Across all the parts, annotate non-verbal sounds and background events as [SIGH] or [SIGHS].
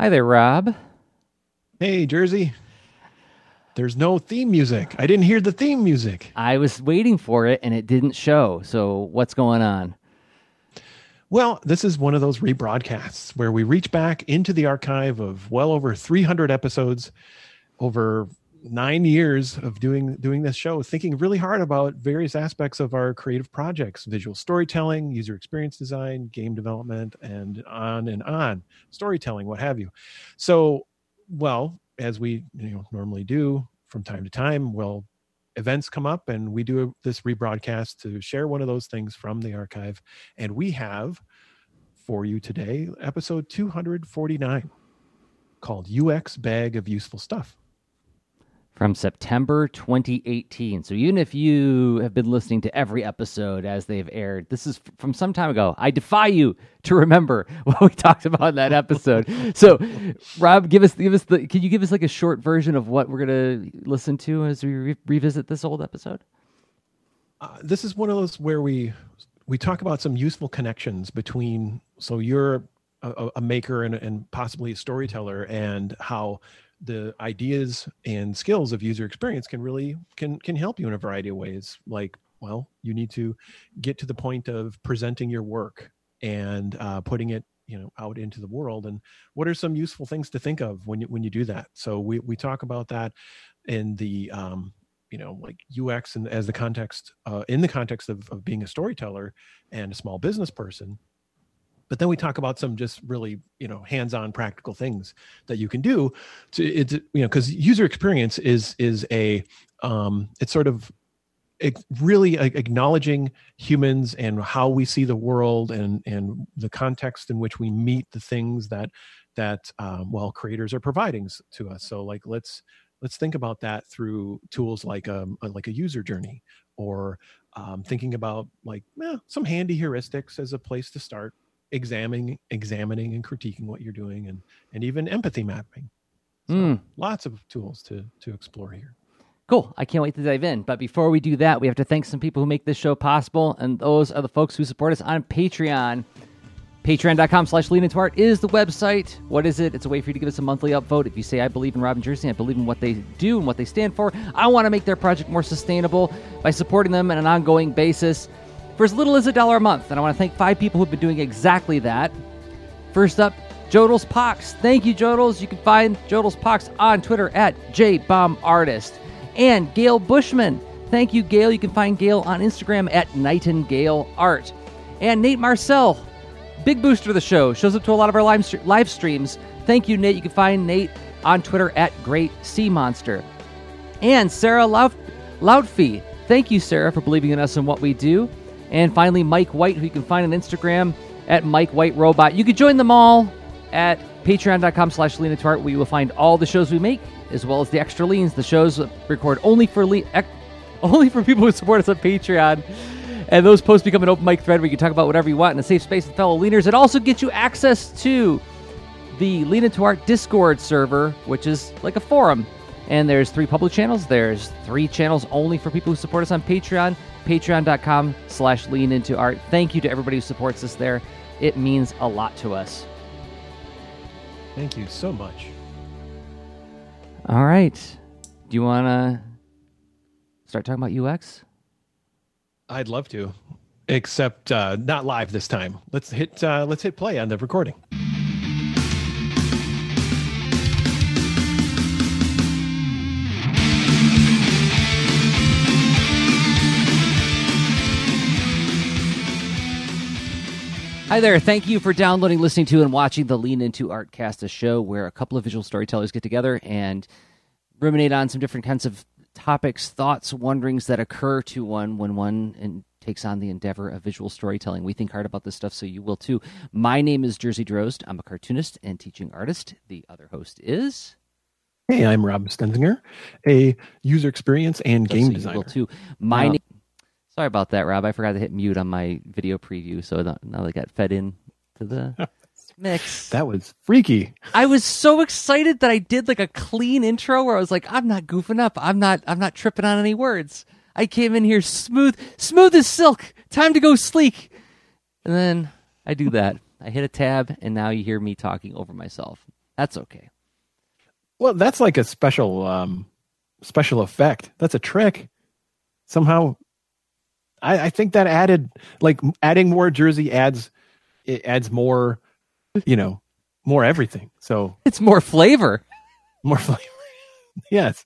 Hi there, Rob. Hey, Jerzy. There's no theme music. I didn't hear the theme music. I was waiting for it and it didn't show. So, what's going on? Well, this is one of those rebroadcasts where we reach back into the archive of well over 300 episodes over nine years of doing doing this show thinking really hard about various aspects of our creative projects visual storytelling user experience design game development and on and on storytelling what have you. So well as we you know normally do from time to time well events come up and we do this rebroadcast to share one of those things from the archive. And we have for you today episode 249 called ux bag of useful stuff from September 2018. So even if you have been listening to every episode as they've aired, this is from some time ago. I defy you to remember [LAUGHS] what we talked about in that episode. so, Rob, give us give us the. Can you give us like a short version of what we're gonna listen to as we re- revisit this old episode? Uh, this is one of those where we we talk about some useful connections between. So you're a, a maker and, and possibly a storyteller, and how the ideas and skills of user experience can really can can help you in a variety of ways. Like well you need to get to the point of presenting your work and uh, putting it you know out into the world. And what are some useful things to think of when you when you do that? So we we talk about that in the um you know like ux and as the context uh, in the context of, of being a storyteller and a small business person but then we talk about some just really you know hands-on practical things that you can do to it you know because user experience is is a um it's sort of really acknowledging humans and how we see the world and and the context in which we meet the things that that um, well creators are providing to us. So like let's let's think about that through tools like um like a user journey or um, thinking about like eh, some handy heuristics as a place to start examining examining and critiquing what you're doing and and even empathy mapping so mm. lots of tools to to explore here Cool. I can't wait to dive in. But before we do that, we have to thank some people who make this show possible, and those are the folks who support us on Patreon. Patreon.com slash lean into art is the website. What is it? It's a way for you to give us a monthly upvote. If you say, I believe in Robin Jerzy, I believe in what they do and what they stand for, I want to make their project more sustainable by supporting them on an ongoing basis for as little as a dollar a month. And I want to thank five people who've been doing exactly that. First up, Jodels Pox. Thank you, Jodels. You can find Jodels Pox on Twitter at JBombArtist. And Gail Bushman. Thank you, Gail. You can find Gail on Instagram at Nightingale Art. And Nate Marcel, big booster of the show, shows up to a lot of our live, live streams. Thank you, Nate. You can find Nate on Twitter at Great Sea Monster. And Sarah Loudfee. Thank you, Sarah, for believing in us and what we do. And finally, Mike White, who you can find on Instagram at Mike White Robot. You can join them all at patreon.com slash lean into art, where you will find all the shows we make, as well as the extra leans, the shows record only for le- ec- [LAUGHS] only for people who support us on Patreon. And those posts become an open mic thread where you can talk about whatever you want in a safe space with fellow leaners. It also gets you access to the Lean Into Art Discord server, which is like a forum. And there's three public channels. There's three channels only for people who support us on Patreon patreon.com slash lean into art. Thank you to everybody who supports us there. It means a lot to us. Thank you so much. All right. Do you want to start talking about UX? I'd love to, except uh, not live this time. Let's hit uh, let's hit play on the recording. Hi there. Thank you for downloading, listening to, and watching the Lean Into Artcast, a show where a couple of visual storytellers get together and ruminate on some different kinds of topics, thoughts, wonderings that occur to one when one in, takes on the endeavor of visual storytelling. We think hard about this stuff, so you will too. My name is Jerzy Drozd. I'm a cartoonist and teaching artist. The other host is. Hey, I'm Rob Stenzinger, a user experience and game so designer. too. My uh, name Sorry about that, Rob. I forgot to hit mute on my video preview, so now they got fed in to the [LAUGHS] mix. That was freaky. I was so excited that I did like a clean intro where I was like, I'm not goofing up. I'm not. I'm not tripping on any words. I came in here smooth, smooth as silk. Time to go sleek. And then I do that. I hit a tab, and now you hear me talking over myself. That's okay. Well, that's like a special um special effect. That's a trick. Somehow I, I think that added like adding more jerzy adds it adds more, you know, more everything. So It's more flavor. [LAUGHS] more flavor. [LAUGHS] yes.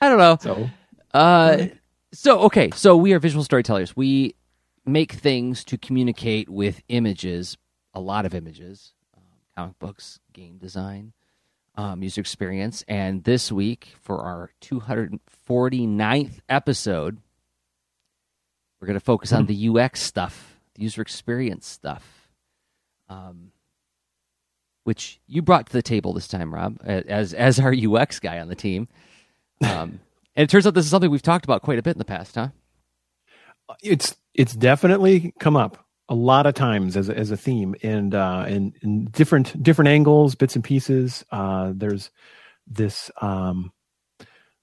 I don't know. So Uh, so okay, so we are visual storytellers. We make things to communicate with images, a lot of images, um, comic books, game design, um, user experience, and this week for our 249th episode, we're going to focus on the UX stuff, the user experience stuff, um, which you brought to the table this time, Rob, as as our UX guy on the team. Um, [LAUGHS] and it turns out this is something we've talked about quite a bit in the past, huh? it's it's definitely come up a lot of times as a, as a theme and uh in, in different different angles bits and pieces uh there's this um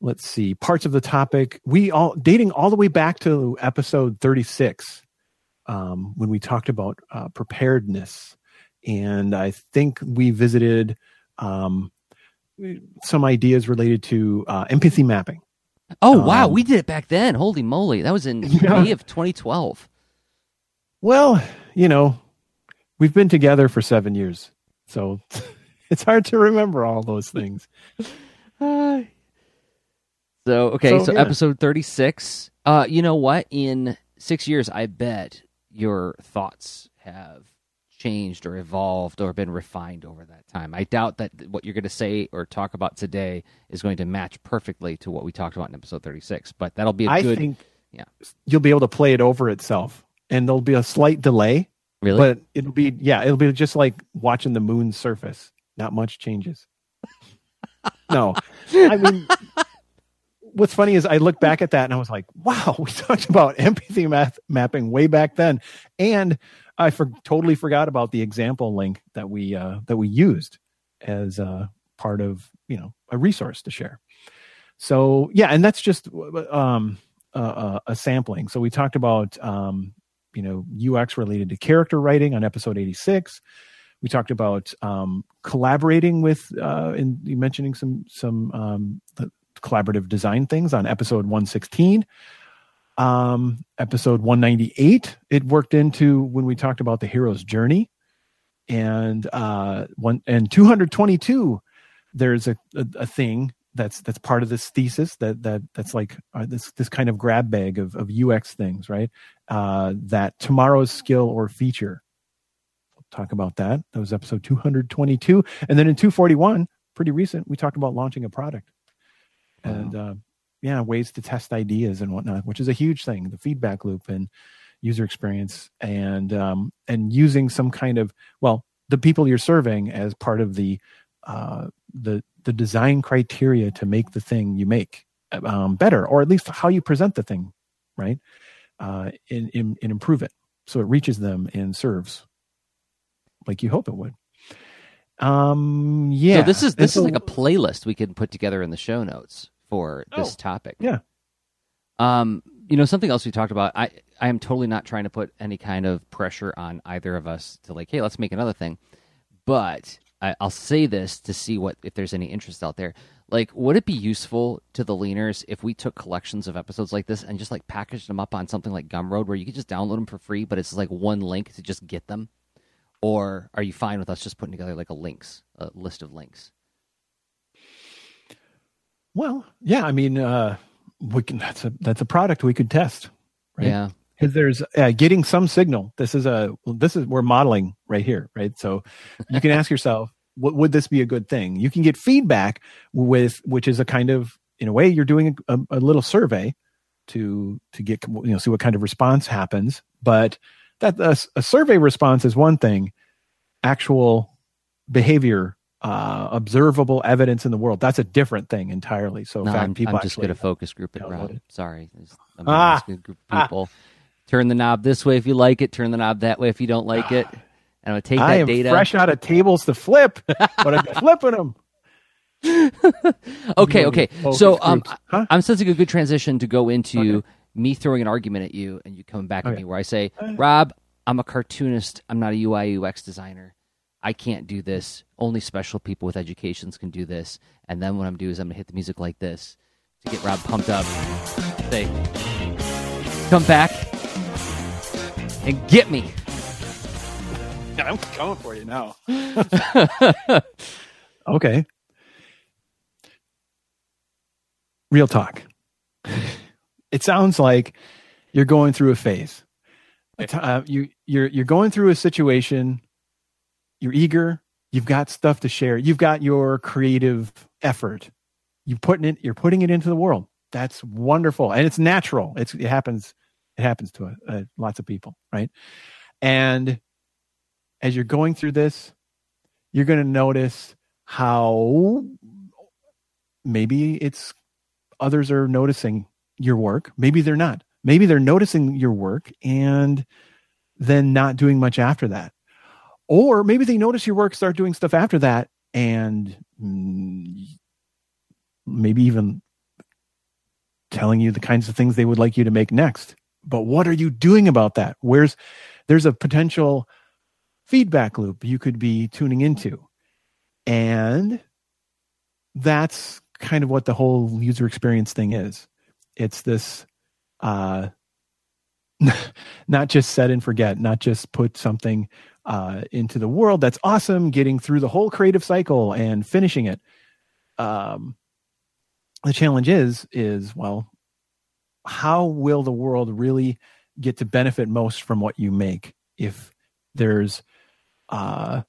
let's see parts of the topic we all dating all the way back to episode 36 um when we talked about uh preparedness and i think we visited um some ideas related to uh empathy mapping Oh wow, Um, we did it back then. Holy moly, that was in [LAUGHS] Yeah. May of 2012. Well, you know, we've been together for seven years, so [LAUGHS] it's hard to remember all those things. [LAUGHS] So okay, So, so, yeah. episode 36. Uh, you know what? In six years, I bet your thoughts have changed or evolved or been refined over that time. I doubt that what you're going to say or talk about today is going to match perfectly to what we talked about in episode 36. But that'll be a I good. think yeah. you'll be able to play it over itself, and there'll be a slight delay, really? but it'll be yeah, it'll be just like watching the moon's surface. Not much changes. [LAUGHS] no, I mean. What's funny is I look back at that and I was like, "Wow, we [LAUGHS] talked about empathy math mapping way back then," and I for, totally forgot about the example link that we uh, that we used as uh, part of you know a resource to share. So yeah, and that's just um, uh, a sampling. So we talked about um, you know UX related to character writing on episode eighty six. We talked about um, collaborating with uh, you mentioning some some um, the collaborative design things on episode one sixteen. Um episode 198 it worked into when we talked about the hero's journey. And uh one and 222 there's a, a, a thing that's that's part of this thesis that that that's like uh, this this kind of grab bag of, of ux things right? Uh that tomorrow's skill or feature. We'll talk about that. That was episode 222 and then in 241 pretty recent we talked about launching a product and uh, yeah ways to test ideas and whatnot which is a huge thing the feedback loop and user experience and um, and using some kind of well the people you're serving as part of the uh, the the design criteria to make the thing you make um, better or at least how you present the thing right uh, and, and, and improve it so it reaches them and serves like you hope it would um yeah So this is this so- is like a playlist we can put together in the show notes for this Oh, topic. yeah. Um, you know, something else we talked about. I I am totally not trying to put any kind of pressure on either of us to like, hey, let's make another thing. But I, I'll say this to see what if there's any interest out there. Like, would it be useful to the leaners if we took collections of episodes like this and just like packaged them up on something like Gumroad, where you could just download them for free, but it's like one link to just get them? Or are you fine with us just putting together like a links, a list of links? Well, yeah, I mean, uh, we can. That's a that's a product we could test, right? Yeah. Because there's uh, getting some signal. This is a this is we're modeling right here, right? So [LAUGHS] you can ask yourself, what would this be a good thing? You can get feedback with which is a kind of in a way you're doing a, a little survey to to get you know see what kind of response happens. But that a, a survey response is one thing. Actual behavior uh, observable evidence in the world. That's a different thing entirely. So, No, I'm, people I'm just going to focus group it, Rob. it. Sorry. I'm Ah, a group of people. Turn the knob this way if you like it. Turn the knob that way if you don't like it. And I'm going to take I that data. fresh out of tables to flip, but I'm [LAUGHS] flipping them. [LAUGHS] Okay, okay. So um. Huh? I'm sensing a good transition to go into me throwing an argument at you and you coming back at me where I say, Rob, I'm a cartoonist. I'm not a UI UX designer. I can't do this. Only special people with educations can do this. And then what I'm doing is I'm gonna hit the music like this to get Rob pumped up. Say, come back and get me. I'm coming for you now. [LAUGHS] okay. Real talk. [LAUGHS] It sounds like you're going through a phase. Uh, you you're you're going through a situation. You're eager. You've got stuff to share. You've got your creative effort. You putting it. You're putting it into the world. That's wonderful, and it's natural. It's it happens. It happens to uh, lots of people, right? And as you're going through this, you're going to notice how maybe it's others are noticing your work. Maybe they're not. Maybe they're noticing your work and then not doing much after that. Or maybe they notice your work, start doing stuff after that, and mm, maybe even telling you the kinds of things they would like you to make next. But what are you doing about that? Where's there's a potential feedback loop you could be tuning into. And that's kind of what the whole user experience thing is. It's this uh, [LAUGHS] not just set and forget, not just put something uh, into the world that's awesome, getting through the whole creative cycle and finishing it. Um, the challenge is, is well, how will the world really get to benefit most from what you make if there's uh,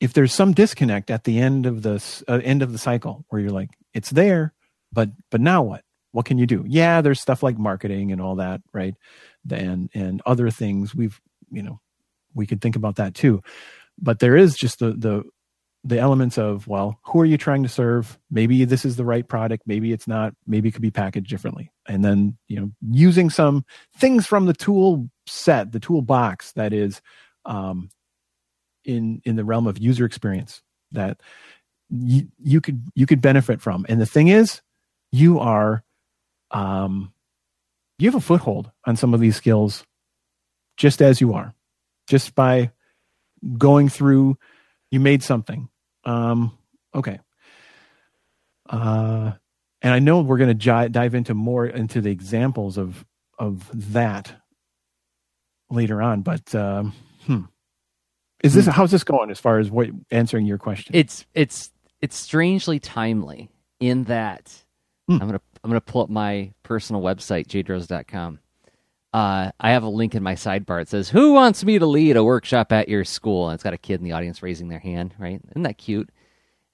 if there's some disconnect at the end of the uh, end of the cycle where you're like it's there but but now what what can you do? Yeah there's stuff like marketing and all that right? And and other things we've you know we could think about that too. But there is just the the the elements of well who are you trying to serve? Maybe this is the right product maybe it's not maybe it could be packaged differently. And then you know using some things from the tool set the toolbox that is um, in in the realm of user experience that you, you could you could benefit from. And the thing is you are um you have a foothold on some of these skills just as you are just by going through you made something um okay uh and i know we're going to dive into more into the examples of of that later on but um hmm is this hmm. how's this going as far as what answering your question? It's it's it's strangely timely in that hmm. I'm gonna I'm gonna pull up my personal website jdrose.com. Uh, I have a link in my sidebar. It says, "Who wants me to lead a workshop at your school?" And it's got a kid in the audience raising their hand. Right? Isn't that cute?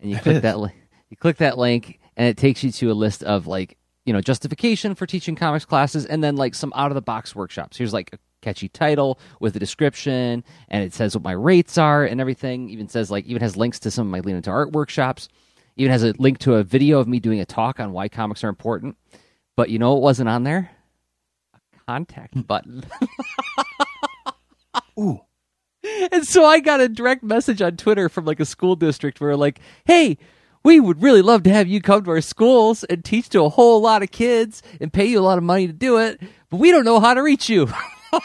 And you [LAUGHS] click that li- you click that link, and it takes you to a list of like you know justification for teaching comics classes, and then like some out of the box workshops. Here's like a catchy title with a description and it says what my rates are and everything even says like even has links to some of my lean into art workshops even has a link to a video of me doing a talk on why comics are important but you know what wasn't on there a contact hmm. button [LAUGHS] ooh and so i got a direct message on twitter from like a school district where like hey we would really love to have you come to our schools and teach to a whole lot of kids and pay you a lot of money to do it, but we don't know how to reach you. [LAUGHS] and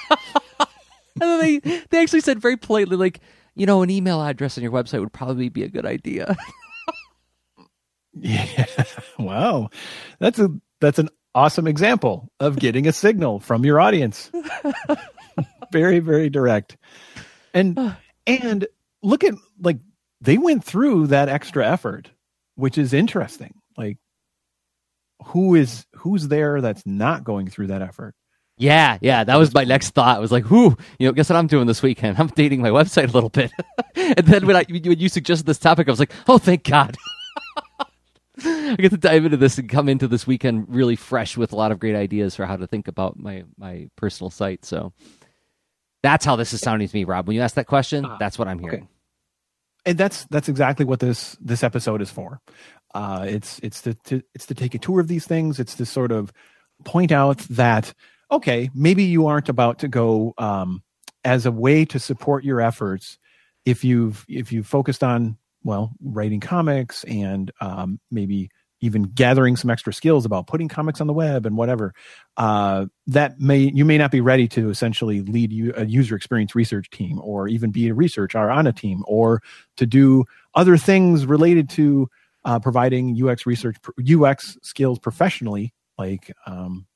then they they actually said very politely, like, you know, an email address on your website would probably be a good idea. [LAUGHS] yeah. [LAUGHS] Wow. That's a that's an awesome example of getting a signal from your audience. [LAUGHS] very, very direct. And and look at like they went through that extra effort, which is interesting. Like who is who's there that's not going through that effort? Yeah, yeah, that was my next thought. I was like, "Whoo, you know, guess what I'm doing this weekend? I'm updating my website a little bit." [LAUGHS] and then when I when you suggested this topic, I was like, "Oh, thank God." [LAUGHS] I get to dive into this and come into this weekend really fresh with a lot of great ideas for how to think about my my personal site. So that's how this is sounding to me, Rob. When you ask that question, uh, that's what I'm hearing. Okay. And that's that's exactly what this this episode is for. Uh, it's it's to, to it's to take a tour of these things. It's to sort of point out that okay, maybe you aren't about to go um, as a way to support your efforts. If you've if you've focused on well writing comics and um, maybe even gathering some extra skills about putting comics on the web and whatever, uh, that may you may not be ready to essentially lead you, a user experience research team, or even be a researcher on a team, or to do other things related to uh, providing UX research, UX skills professionally, like um,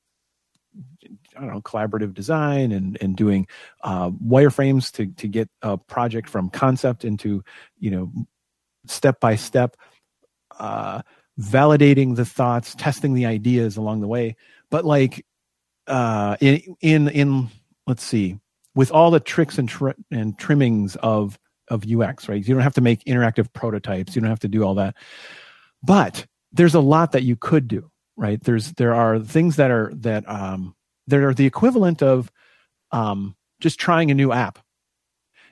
I don't know, collaborative design and and doing uh, wireframes to to get a project from concept into you know step by step, uh, validating the thoughts, testing the ideas along the way. But like uh, in in in let's see, with all the tricks and tr- and trimmings of of UX, right? You don't have to make interactive prototypes. You don't have to do all that. But there's a lot that you could do, right? There's there are things that are that um that are the equivalent of um just trying a new app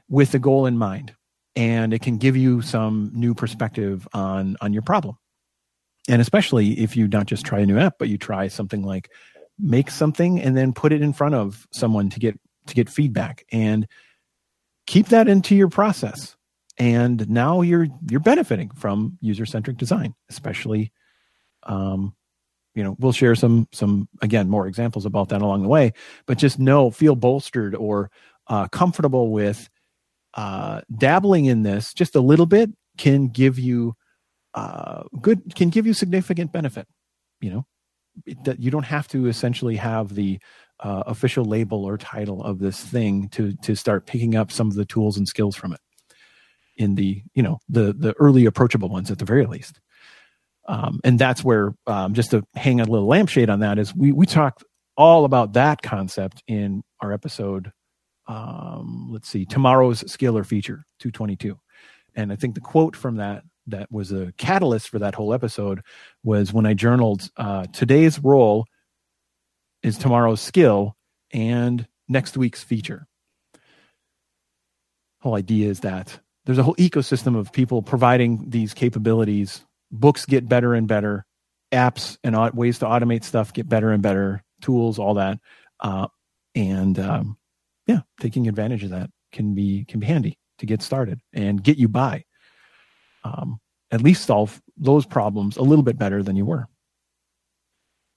with the goal in mind. And it can give you some new perspective on on your problem. And especially if you not just try a new app, but you try something like make something and then put it in front of someone to get to get feedback and keep that into your process. And now you're you're benefiting from user centric design especially um you know we'll share some some again more examples about that along the way but just know feel bolstered or uh, comfortable with uh, dabbling in this just a little bit can give you uh, good can give you significant benefit you know? That you don't have to essentially have the uh, official label or title of this thing to to start picking up some of the tools and skills from it in the you know the the early approachable ones at the very least. Um, and that's where um, just to hang a little lampshade on that is we we talked all about that concept in our episode um, let's see tomorrow's skill or feature 222 and i think the quote from that that was a catalyst for that whole episode was when i journaled uh, today's role is tomorrow's skill and next week's feature whole idea is that there's a whole ecosystem of people providing these capabilities. Books get better and better. Apps and ways to automate stuff get better and better. Tools, all that, uh, and um, yeah, taking advantage of that can be can be handy to get started and get you by. Um, at least solve those problems a little bit better than you were.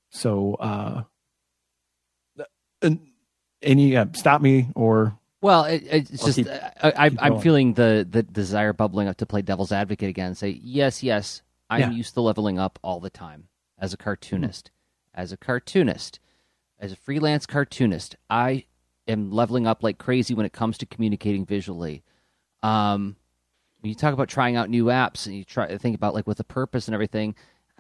So, uh, and any uh, stop me or well, it, it's just keep, I, am feeling the the desire bubbling up to play devil's advocate again and say yes, yes. I'm yeah. used to leveling up all the time as a cartoonist. Mm-hmm. As a cartoonist, as a freelance cartoonist, I am leveling up like crazy when it comes to communicating visually. Um, you talk about trying out new apps and you try to think about like with a purpose and everything,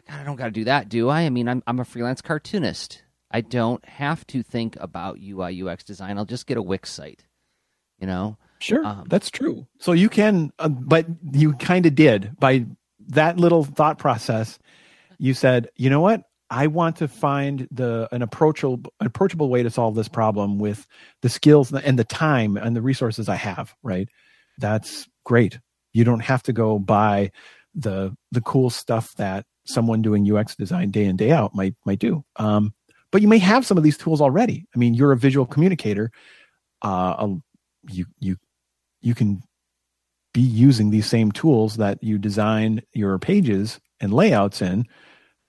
God, I don't got to do that, do I? I mean, I'm I'm a freelance cartoonist. I don't have to think about UI UX design. I'll just get a Wix site you know sure um, that's true so you can uh, but you kind of did by that little thought process you said you know what i want to find the an approachable approachable way to solve this problem with the skills and the time and the resources i have right that's great you don't have to go buy the the cool stuff that someone doing ux design day in day out might might do. Um, but you may have some of these tools already. I mean you're a visual communicator. Uh, you you you can be using these same tools that you design your pages and layouts in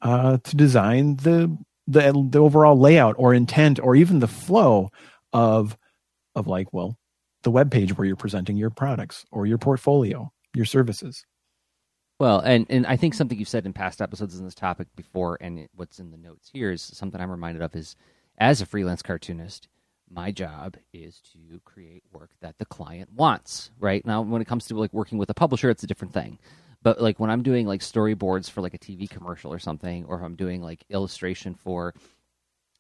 uh, to design the, the the overall layout or intent or even the flow of of like well the web page where you're presenting your products or your portfolio your services. Well and and i think something you've said in past episodes on this topic before and it, what's in the notes here is something i'm reminded of is as a freelance cartoonist my job is to create work that the client wants right? Now when it comes to like working with a publisher it's a different thing. But like when i'm doing like storyboards for like a tv commercial or something or if i'm doing like illustration for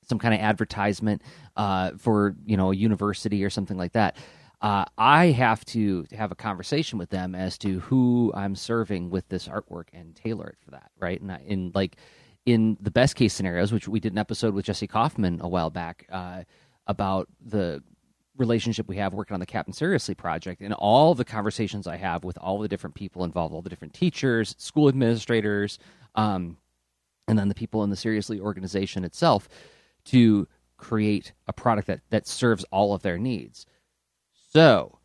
some kind of advertisement uh, for you know a university or something like that uh, i have to have a conversation with them as to who i'm serving with this artwork and tailor it for that right and I, in like in the best case scenarios which we did an episode with jesse kauffman a while back uh, about the relationship we have working on the Captain Seriously project and all the conversations I have with all the different people involved, all the different teachers, school administrators, um, and then the people in the Seriously organization itself to create a product that, that serves all of their needs. So,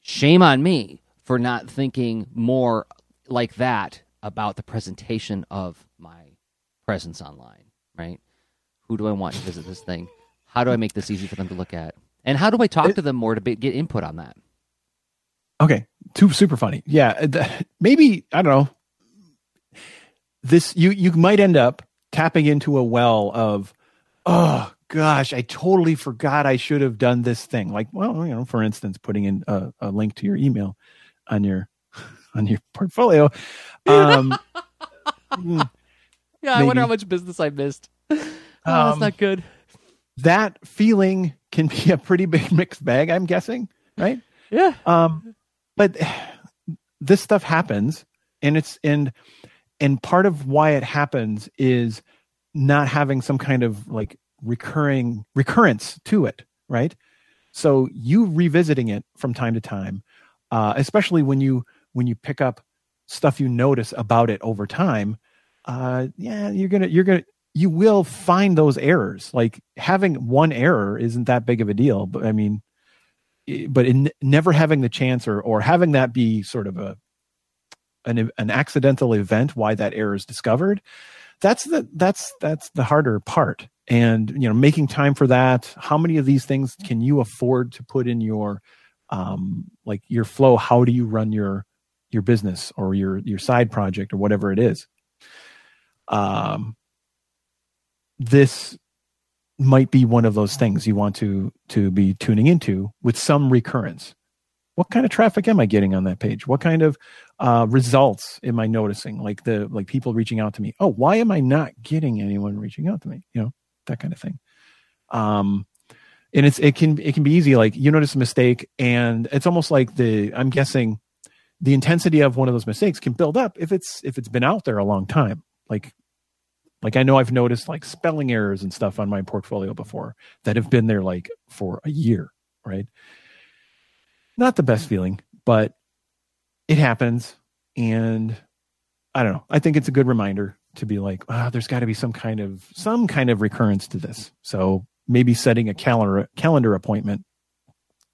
shame on me for not thinking more like that about the presentation of my presence online, right? Who do I want to visit this thing? How do I make this easy for them to look at? And how do I talk It- to them more to be, get input on that? Okay, too super funny. Yeah, uh, th- maybe I don't know. This you you might end up tapping into a well of, oh gosh, I totally forgot I should have done this thing. Like, well, you know, for instance, putting in a, a link to your email on your [LAUGHS] on your portfolio. Um, [LAUGHS] Yeah, I wonder how much business I missed. [LAUGHS] oh, that's Um, not good. that feeling can be a pretty big mixed bag. I'm guessing, right? Yeah. um but this stuff happens and it's and and part of why it happens is not having some kind of like recurring recurrence to it right? So you revisiting it from time to time uh especially when you when you pick up stuff you notice about it over time uh yeah you're gonna you're gonna you will find those errors. Like having one error isn't that big of a deal but i mean but in never having the chance or or having that be sort of a an an accidental event why that error is discovered that's the that's that's the harder part and you know making time for that. How many of these things can you afford to put in your um like your flow? How do you run your your business or your your side project or whatever it is? Um this might be one of those things you want to to be tuning into with some recurrence. What kind of traffic am i getting on that page? What kind of uh, results am i noticing? Like the like people reaching out to me oh why am i not getting anyone reaching out to me? You know that kind of thing um and it's it can it can be easy like you notice a mistake and it's almost like the i'm guessing the intensity of one of those mistakes can build up if it's if it's been out there a long time like like I know I've noticed like spelling errors and stuff on my portfolio before that have been there like for a year, right? Not the best feeling, but it happens. And I don't know. I think it's a good reminder to be like, ah, there's got to be some kind of some kind of recurrence to this. So maybe setting a calendar calendar appointment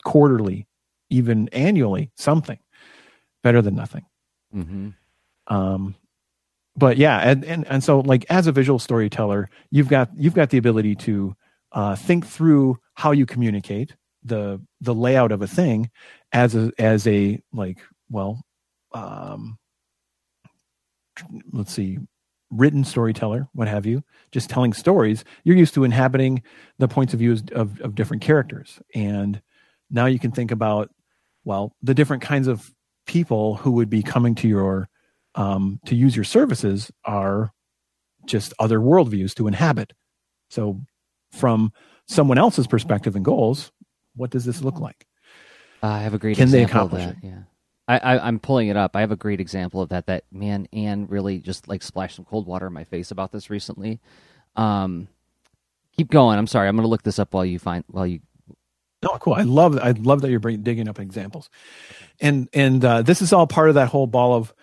quarterly, even annually, something better than nothing Mm-hmm. um but yeah and, and and so like as a visual storyteller you've got you've got the ability to uh think through how you communicate the the layout of a thing as a as a like well um let's see written storyteller what have you just telling stories you're used to inhabiting the points of view of, of different characters and now you can think about well the different kinds of people who would be coming to your um, to use your services are just other worldviews to inhabit. So, from someone else's perspective and goals, what does this look like? I have a great Can they accomplish that. Yeah. I, I, I'm pulling it up. I have a great example of that. That man, Anne really just like splashed some cold water in my face about this recently. Um, keep going. I'm sorry. I'm going to look this up while you find while you. Oh, cool! I love I love that you're bringing, digging up examples, and and uh, this is all part of that whole ball of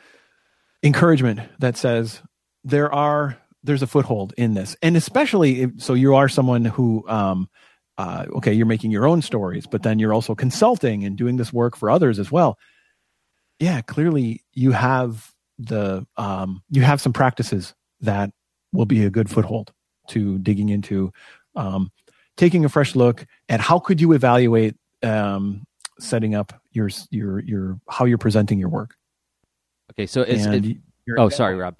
encouragement that says there are there's a foothold in this, and especially if, so you are someone who um, uh, okay you're making your own stories, but then you're also consulting and doing this work for others as well. Yeah, clearly you have the um, you have some practices that will be a good foothold to digging into um, taking a fresh look at how could you evaluate um, setting up your your your how you're presenting your work. Okay, so is And it, oh sorry, Rob.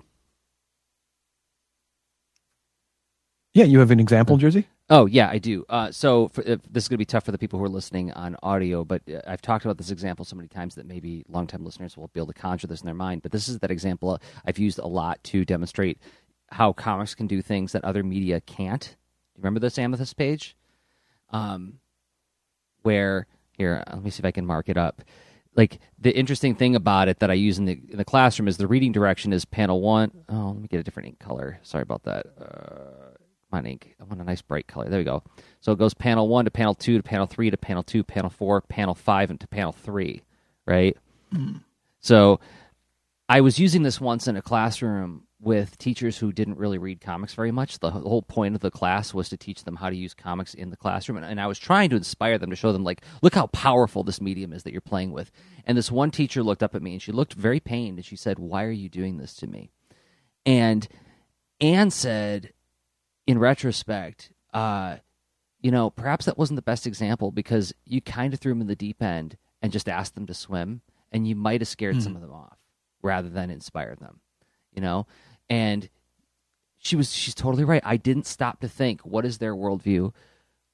Yeah, you have an example, Jerzy. Oh yeah, I do. Uh, so for, uh, this is going to be tough for the people who are listening on audio, but uh, I've talked about this example so many times that maybe longtime listeners will be able to conjure this in their mind. But this is that example I've used a lot to demonstrate how comics can do things that other media can't. Do you remember this amethyst page? Um, where here, uh, let me see if I can mark it up. Like the interesting thing about it that I use in the in the classroom is the reading direction is panel one. Oh, let me get a different ink color. Sorry about that. On, ink. I want a nice bright color. There we go. So it goes panel one to panel two to panel three to panel two, panel four, panel five, and to panel three. Right. Hmm. So I was using this once in a classroom with teachers who didn't really read comics very much. The whole point of the class was to teach them how to use comics in the classroom. And, and, I was trying to inspire them to show them, like, look how powerful this medium is that you're playing with. And this one teacher looked up at me and she looked very pained and she said, Why are you doing this to me? And Anne said, in retrospect, uh, you know, perhaps that wasn't the best example because you kind of threw them in the deep end and just asked them to swim, and you might have scared mm. some of them off rather than inspired them, you know? And she was she's totally right. I didn't stop to think what is their worldview,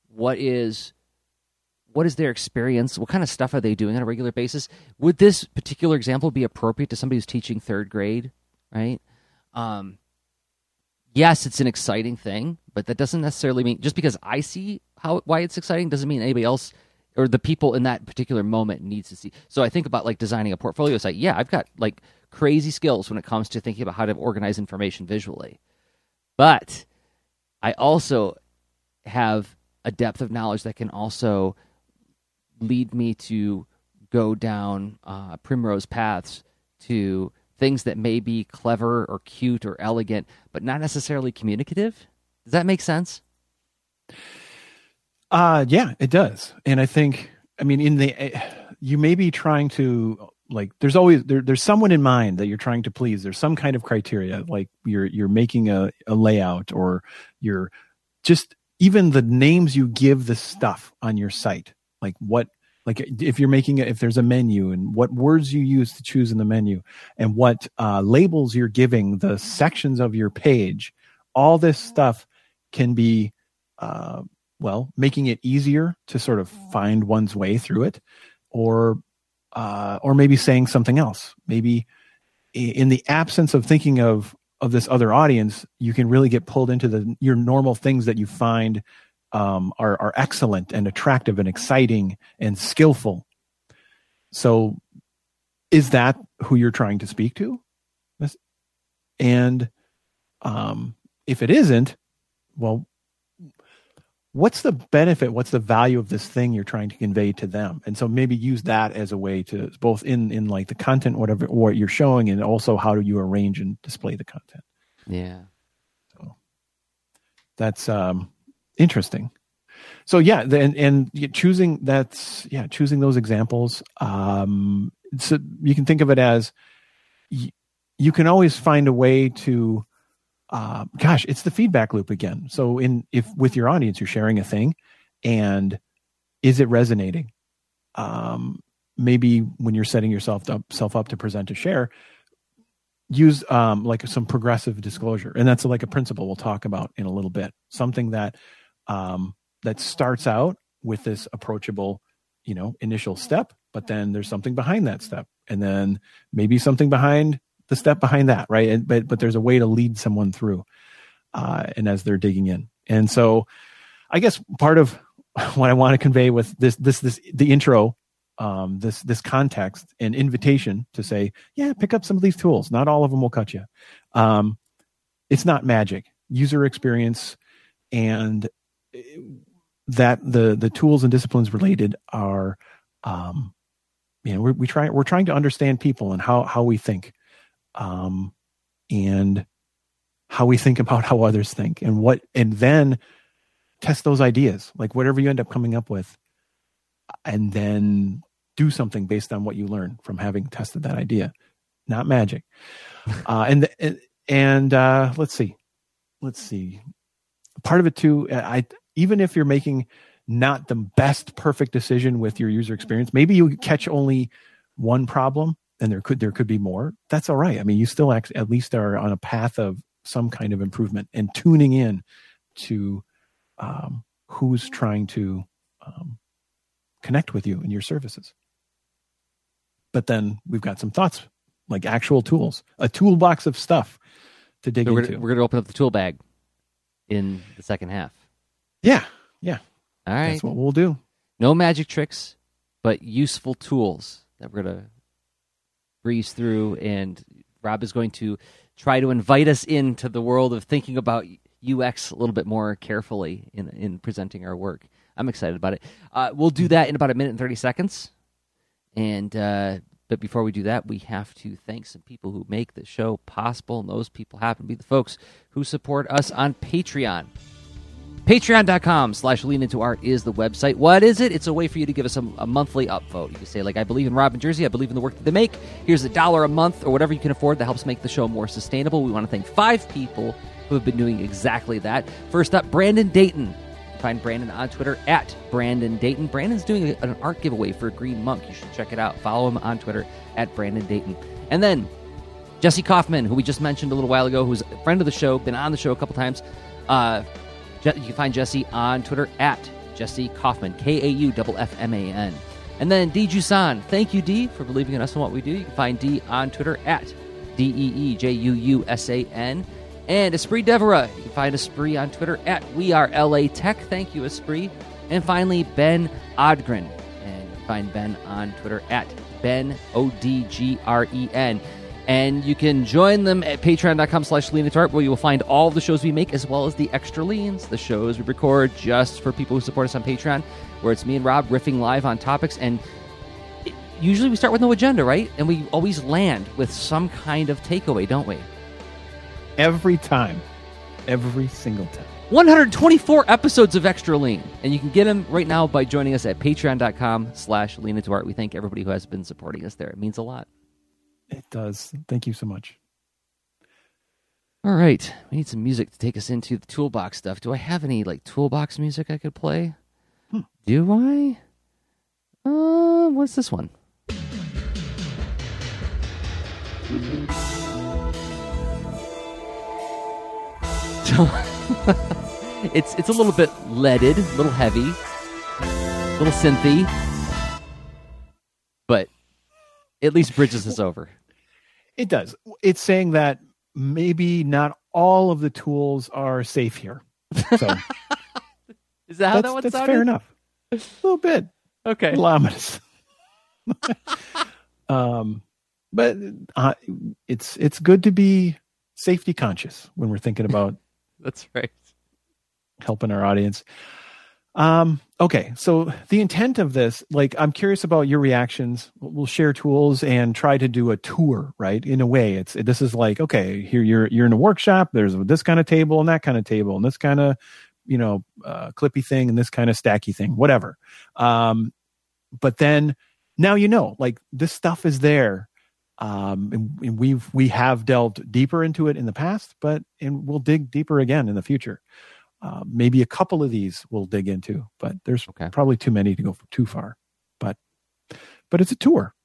what is what is their experience, what kind of stuff are they doing on a regular basis. Would this particular example be appropriate to somebody who's teaching third grade, right? Um, yes, it's an exciting thing, but that doesn't necessarily mean just because I see how why it's exciting doesn't mean anybody else or the people in that particular moment needs to see. So I think about like designing a portfolio site. Yeah, I've got like crazy skills when it comes to thinking about how to organize information visually. But I also have a depth of knowledge that can also lead me to go down uh, primrose paths to things that may be clever or cute or elegant, but not necessarily communicative. Does that make sense? Uh yeah, it does. And I think I mean in the eh, you may be trying to like there's always there, there's someone in mind that you're trying to please there's some kind of criteria like you're you're making a, a layout or you're just even the names you give the stuff on your site like what like if you're making it if there's a menu and what words you use to choose in the menu and what uh, labels you're giving the sections of your page all this stuff can be uh, well making it easier to sort of find one's way through it or uh, or maybe saying something else. Maybe in the absence of thinking of of this other audience, you can really get pulled into the your normal things that you find um, are are excellent and attractive and exciting and skillful. So, is that who you're trying to speak to? And um, if it isn't, well, what's the benefit what's the value of this thing you're trying to convey to them and so maybe use that as a way to both in in like the content whatever what you're showing and also how do you arrange and display the content yeah so that's um interesting so yeah and and choosing that's yeah choosing those examples um so you can think of it as you can always find a way to uh, gosh, it's the feedback loop again. So in if with your audience you're sharing a thing, and is it resonating? Um, maybe when you're setting yourself up self up to present a share, use um, like some progressive disclosure, and that's like a principle we'll talk about in a little bit. Something that um, that starts out with this approachable, you know, initial step, but then there's something behind that step, and then maybe something behind the step behind that, right? And, but but there's a way to lead someone through, uh, and as they're digging in, and so I guess part of [LAUGHS] what I want to convey with this this this the intro, um, this this context and invitation to say, yeah, pick up some of these tools. Not all of them will cut you. Um, it's not magic. User experience and that the the tools and disciplines related are um, you know, we're, we try, we're trying to understand people and how, how we think um, and how we think about how others think and what and then test those ideas like whatever you end up coming up with and then do something based on what you learn from having tested that idea. Not magic. [LAUGHS] Uh, and and, and uh, let's see. Let's see part of it too i even if you're making not the best perfect decision with your user experience maybe you catch only one problem and there could there could be more. That's all right. I mean you still act, at least are on a path of some kind of improvement and tuning in to um, who's trying to um, connect with you and your services. But then we've got some thoughts like actual tools a toolbox of stuff to dig so we're into. gonna, we're going to open up the tool bag in the second half. Yeah yeah. All right. That's what we'll do. No magic tricks but useful tools that we're going to breeze through, and Rob is going to try to invite us into the world of thinking about UX a little bit more carefully in in presenting our work. I'm excited about it. Uh, we'll do that in about a minute and thirty seconds, and uh, But before we do that, we have to thank some people who make the show possible, and those people happen to be the folks who support us on Patreon. Patreon.com slash lean into art is the website. What is it? It's a way for you to give us a, a monthly upvote. You can say, like, I believe in Robin Jerzy. I believe in the work that they make. Here's a dollar a month or whatever you can afford that helps make the show more sustainable. We want to thank five people who have been doing exactly that. First up, Brandon Dayton. Find Brandon on Twitter at Brandon Dayton. Brandon's doing an art giveaway for Green Monk. You should check it out. Follow him on Twitter at Brandon Dayton. And then Jesse Kauffman, who we just mentioned a little while ago, who's a friend of the show, been on the show a couple times. Uh, you can find Jesse on Twitter at Jesse Kauffman, K A U F F M A N. And then D Jusan. Thank you, D, for believing in us and what we do. You can find D on Twitter at D E E J U U S A N. And Esprit Deborah. You can find Esprit on Twitter at We Are LA Tech. Thank you, Esprit. And finally, Ben Odgren. And you can find Ben on Twitter at Ben O D G R E N. And you can join them at patreon.com slash lean art, where you will find all the shows we make as well as the extra leans, the shows we record just for people who support us on Patreon, where it's me and Rob riffing live on topics. And usually we start with no agenda, right? And we always land with some kind of takeaway, don't we? Every time. Every single time. 124 episodes of Extra Lean. And you can get them right now by joining us at patreon.com slash lean into art. We thank everybody who has been supporting us there. It means a lot. It does. Thank you so much. All right. We need some music to take us into the toolbox stuff. Do I have any like toolbox music I could play? Hmm. Do I? Uh, what's this one? [LAUGHS] it's it's a little bit leaded, a little heavy, a little synthy, but at least bridges us over. It does. It's saying that maybe not all of the tools are safe here. So [LAUGHS] is that how that one that's sounded? fair enough. A little bit. Okay. A [LAUGHS] um, but uh, it's it's good to be safety conscious when we're thinking about that's right helping our audience. Um, okay, so the intent of this, like, I'm curious about your reactions. We'll share tools and try to do a tour, right? In a way, it's this is like, okay, here you're you're in a workshop. There's this kind of table and that kind of table and this kind of, you know, uh, clippy thing and this kind of stacky thing, whatever. Um, but then now you know, like, this stuff is there. Um, and, and we've we have delved deeper into it in the past, but and we'll dig deeper again in the future. Uh, maybe a couple of these we'll dig into, but there's okay. probably too many to go too far. But but it's a tour.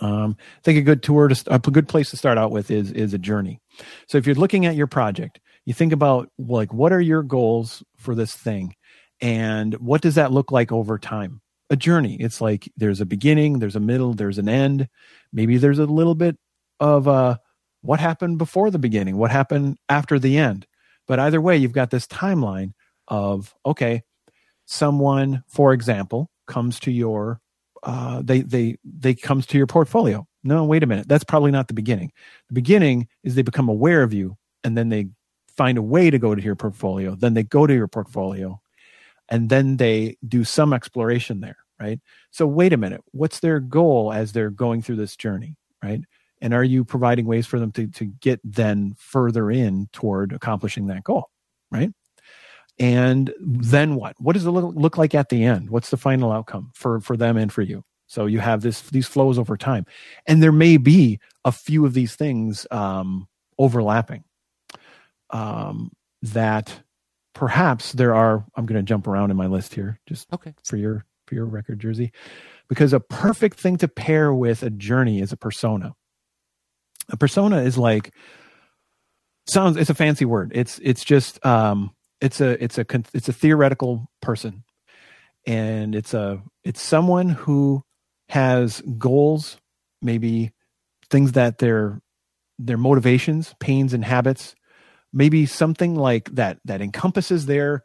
Um, I think a good tour to a good place to start out with is is a journey. So if you're looking at your project, you think about like what are your goals for this thing, and what does that look like over time? A journey. It's like there's a beginning, there's a middle, there's an end. Maybe there's a little bit of uh, what happened before the beginning, what happened after the end but either way, you've got this timeline of okay, someone, for example, comes to your uh, they they they comes to your portfolio. No, wait a minute. That's probably not the beginning. The beginning is they become aware of you, and then they find a way to go to your portfolio. Then they go to your portfolio, and then they do some exploration there. Right. So wait a minute. What's their goal as they're going through this journey? Right and are you providing ways for them to, to get then further in toward accomplishing that goal right and then what what does it look, look like at the end what's the final outcome for for them and for you so you have this these flows over time and there may be a few of these things um, overlapping um, that perhaps there are i'm going to jump around in my list here just okay. for your for your record jerzy because a perfect thing to pair with a journey is a persona. A persona is like sounds it's a fancy word. It's it's just um it's a it's a it's a theoretical person. And it's a it's someone who has goals maybe things that their their motivations pains and habits maybe something like that that encompasses their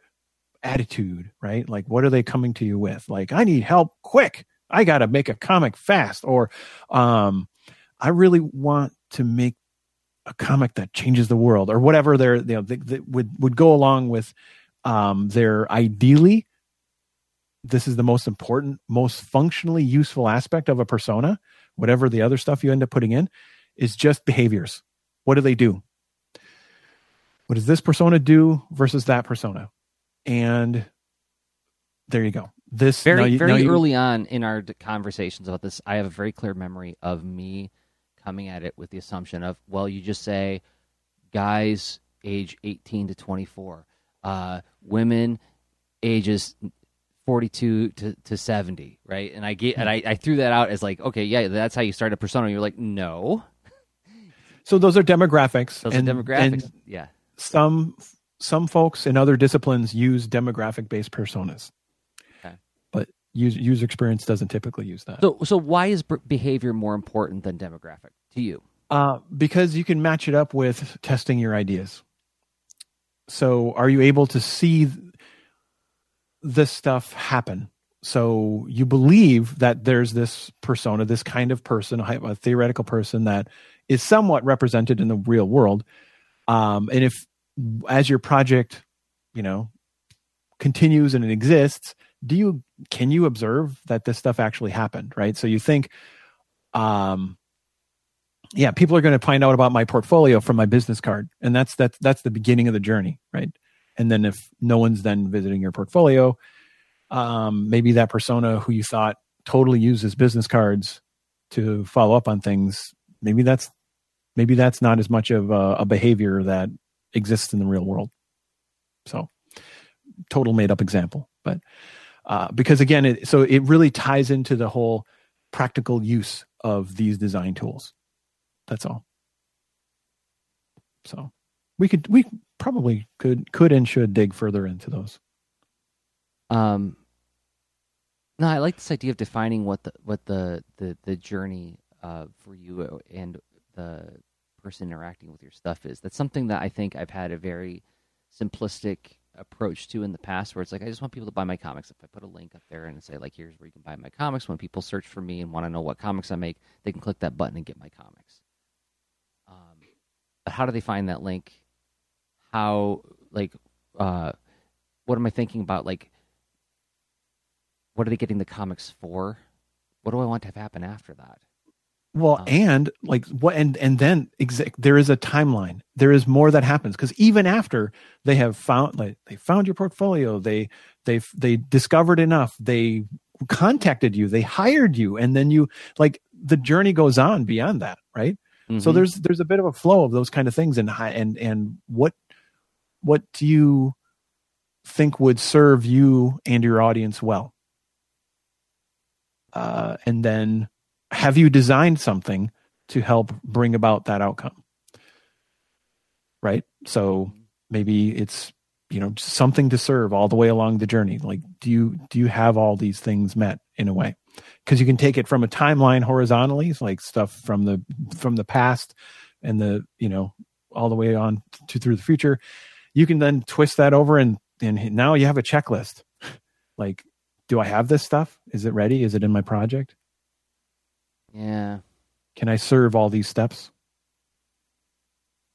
attitude right like what are they coming to you with like i need help quick i got to make a comic fast or um i really want to make a comic that changes the world or whatever they're you know they, they would would go along with um their ideally this is the most important, most functionally useful aspect of a persona, whatever the other stuff you end up putting in, is just behaviors. What do they do? What does this persona do versus that persona? And there you go. This very you, very you, early on in our conversations about this, I have a very clear memory of me coming at it with the assumption of, well, you just say guys age 18 to 24, uh, women ages 42 to, to 70 right? And i get and I, I threw that out as like okay yeah that's how you start a persona. You're like no. So those are demographics. Those and, are demographics yeah some some folks in other disciplines use demographic based personas okay. but user, user experience doesn't typically use that so so why is behavior more important than demographic to you uh, because you can match it up with testing your ideas so are you able to see this stuff happen. So you believe that there's this persona, this kind of person, a theoretical person that is somewhat represented in the real world. Um, and if, as your project, you know, continues and it exists, do you can you observe that this stuff actually happened? Right. So you think, um, yeah, people are going to find out about my portfolio from my business card, and that's that's that's the beginning of the journey, right? and then if no one's then visiting your portfolio um, maybe that persona who you thought totally uses business cards to follow up on things maybe that's maybe that's not as much of a, a behavior that exists in the real world. So total made up example but uh, because again it, so it really ties into the whole practical use of these design tools. That's all. So we could we probably could could and should dig further into those. Um, no, I like this idea of defining what the what the the the journey uh, for you and the person interacting with your stuff is. That's something that I think I've had a very simplistic approach to in the past, where it's like I just want people to buy my comics. If I put a link up there and say like, "Here's where you can buy my comics," when people search for me and want to know what comics I make, they can click that button and get my comics. Um, but how do they find that link? how like uh what am I thinking about like what are they getting the comics for? What do I want to have happen after that? Well, um, and like what, and and then exact, there is a timeline. There is more that happens because even after they have found, like they found your portfolio, they they they discovered enough, they contacted you, they hired you, and then you like the journey goes on beyond that, right? Mm-hmm. So there's there's a bit of a flow of those kind of things, and and and what what do you think would serve you and your audience well? Uh, and then have you designed something to help bring about that outcome? Right. So maybe it's you know something to serve all the way along the journey. Like, do you do you have all these things met in a way? Because you can take it from a timeline horizontally, like stuff from the from the past and the you know all the way on to through the future you can then twist that over and and now you have a checklist like do i have this stuff is it ready is it in my project yeah. Can i serve all these steps?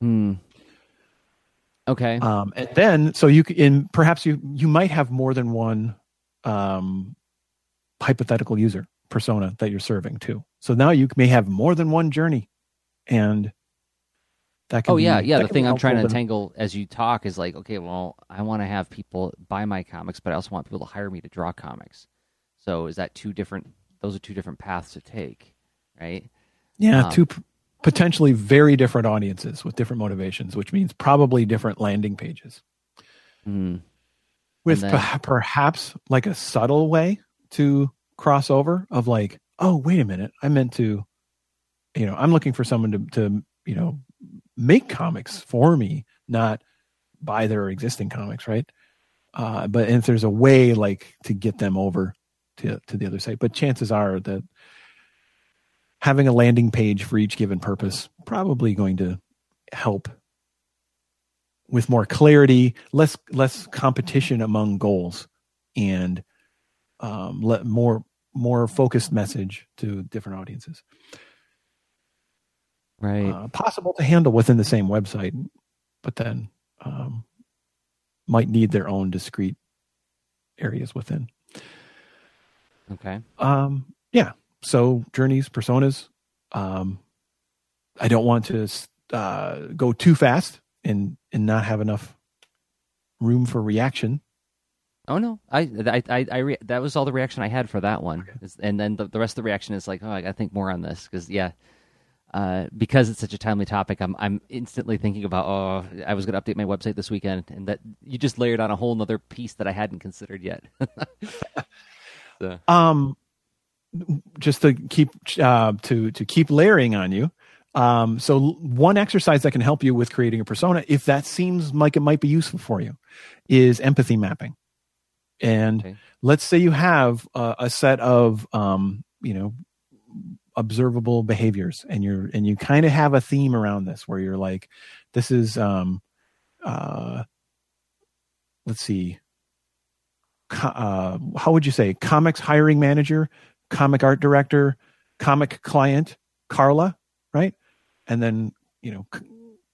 Hmm. Okay. Um and then so you in perhaps you you might have more than one um hypothetical user persona that you're serving too so now you may have more than one journey and that can oh yeah be, yeah the thing i'm trying to entangle as you talk is like okay well i want to have people buy my comics but i also want people to hire me to draw comics. So is that two different those are two different paths to take right yeah um, two p- potentially very different audiences with different motivations which means probably different landing pages mm. with then, p- perhaps like a subtle way to cross over of like oh wait a minute i meant to you know i'm looking for someone to to you know make comics for me, not buy their existing comics, right? Uh, but if there's a way like to get them over to to the other side, but chances are that having a landing page for each given purpose probably going to help with more clarity, less less competition among goals, and um, let more more focused message to different audiences right uh, possible to handle within the same website but then um, might need their own discrete areas within Okay. Um, yeah. So journeys, personas. Um, I don't want to uh, go too fast and and not have enough room for reaction. Oh no, I I I, I re- that was all the reaction I had for that one, okay. and then the, the rest of the reaction is like, oh, I got to think more on this because yeah, uh, because it's such a timely topic, I'm I'm instantly thinking about oh, I was going to update my website this weekend, and that you just layered on a whole other piece that I hadn't considered yet. [LAUGHS] so. Um, just to keep uh, to to keep layering on you. Um, so one exercise that can help you with creating a persona, if that seems like it might be useful for you, is empathy mapping. And okay. let's say you have a, a set of um, you know observable behaviors and you're and you kind of have a theme around this where you're like this is um uh let's see uh, how would you say comics hiring manager comic art director comic client carla right and then you know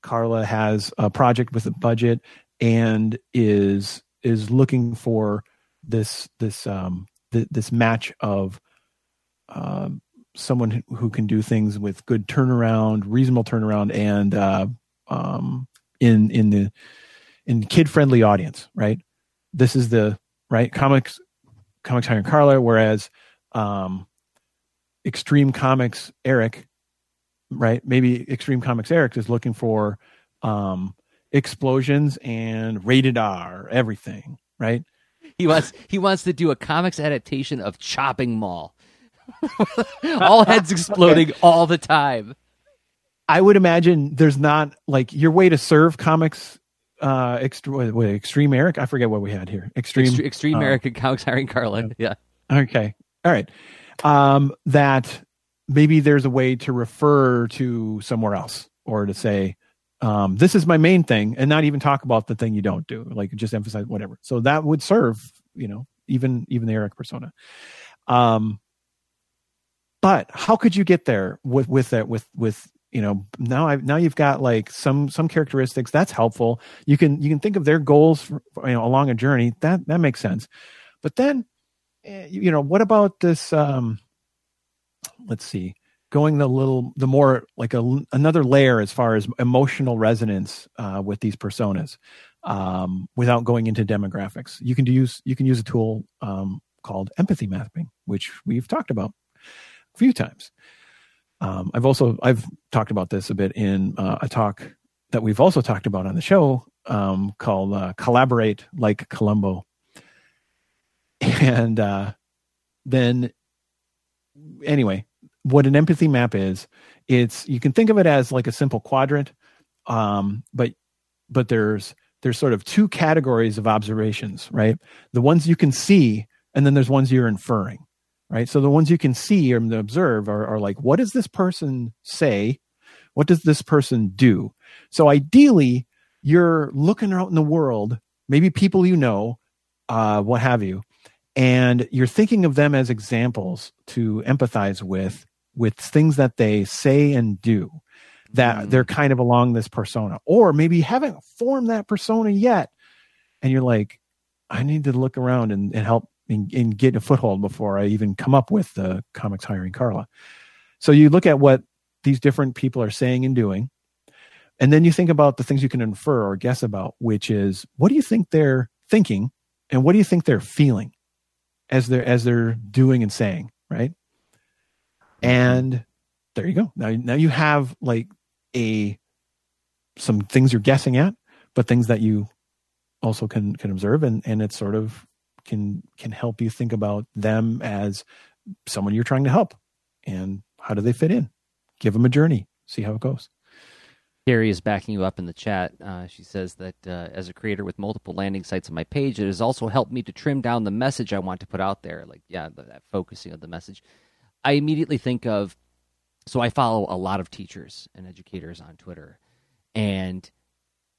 carla has a project with a budget and is is looking for this this um th- this match of um someone who can do things with good turnaround, reasonable turnaround, and uh, um, in in the in kid friendly audience, right? This is the right comics comics hiring Carla, whereas um, Extreme Comics Eric, right? Maybe Extreme Comics Eric is looking for um, explosions and rated R, everything, right? He wants he wants to do a comics adaptation of Chopping Mall. [LAUGHS] all heads [LAUGHS] exploding okay. all the time. I would imagine there's not like your way to serve comics. Uh, extreme, wait, extreme Eric. I forget what we had here. Extreme, extreme, extreme uh, Eric comics hiring Carlin. Yeah. Okay. All right. Um, that maybe there's a way to refer to somewhere else or to say, um, this is my main thing, and not even talk about the thing you don't do. Like just emphasize whatever. So that would serve, you know, even even the Eric persona. Um, but how could you get there with with that with with you know now I now you've got like some some characteristics that's helpful. You can you can think of their goals for, you know along a journey that that makes sense. But then you know what about this? Um, let's see, going the little the more like a another layer as far as emotional resonance uh, with these personas um, without going into demographics. You can use you can use a tool um, called empathy mapping, which we've talked about a few times. Um, I've also I've talked about this a bit in uh, a talk that we've also talked about on the show um, called uh, "Collaborate Like Columbo," [LAUGHS] and uh, then anyway, what an empathy map is, it's you can think of it as like a simple quadrant, um, but but there's there's sort of two categories of observations, right? The ones you can see, and then there's ones you're inferring right? So the ones you can see or observe are, are like, what does this person say? What does this person do? So ideally, you're looking out in the world, maybe people you know, uh, what have you, and you're thinking of them as examples to empathize with, with things that they say and do that mm. they're kind of along this persona, or maybe haven't formed that persona yet, and you're like, I need to look around and, and help and, and get a foothold before I even come up with the comics hiring Carla. So you look at what these different people are saying and doing, and then you think about the things you can infer or guess about, which is what do you think they're thinking and what do you think they're feeling as they're as they're doing and saying, right? Mm-hmm. And there you go. Now now you have like a some things you're guessing at, but things that you also can can observe and and it sort of can can help you think about them as someone you're trying to help. And how do they fit in? Give them a journey. See how it goes Carrie is backing you up in the chat. Uh, she says that uh, as a creator with multiple landing sites on my page, it has also helped me to trim down the message I want to put out there. Like, yeah, that focusing of the message. I immediately think of, so I follow a lot of teachers and educators on Twitter, and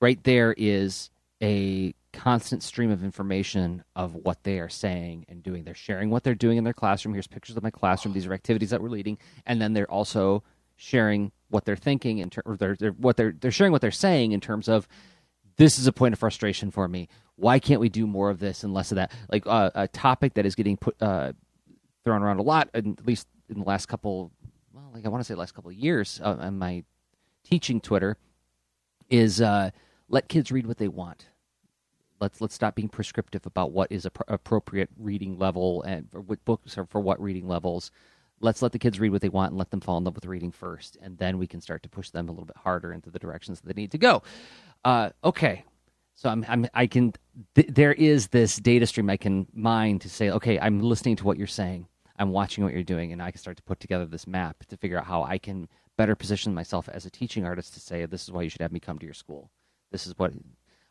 right there is a constant stream of information of what they are saying and doing. They're sharing what they're doing in their classroom. Here's pictures of my classroom. These are activities that we're leading, and then they're also sharing what they're thinking in terms. They're, they're what they're they're sharing what they're saying in terms of this is a point of frustration for me. Why can't we do more of this and less of that? Like uh, a topic that is getting put uh, thrown around a lot, at least in the last couple, well, like I want to say last couple of years uh, on my teaching Twitter, is uh, let kids read what they want. Let's let's stop being prescriptive about what is a pr- appropriate reading level and what books are for what reading levels. Let's let the kids read what they want and let them fall in love with reading first, and then we can start to push them a little bit harder into the directions that they need to go. Uh, okay, so I'm, I'm I can th- there is this data stream I can mine to say, okay, I'm listening to what you're saying, I'm watching what you're doing, and I can start to put together this map to figure out how I can better position myself as a teaching artist to say, this is why you should have me come to your school. This is what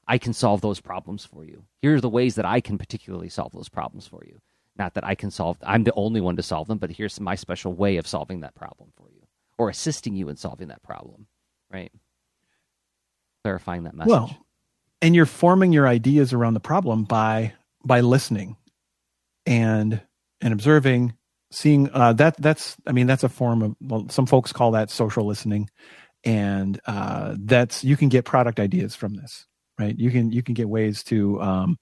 I can solve those problems for you. Here are the ways that I can particularly solve those problems for you. Not that I can solve, I'm the only one to solve them, but here's my special way of solving that problem for you or assisting you in solving that problem, right? Clarifying that message. Well, and you're forming your ideas around the problem by by listening and and observing seeing uh, that that's i mean that's a form of well, some folks call that social listening and uh, that's you can get product ideas from this right you can you can get ways to um,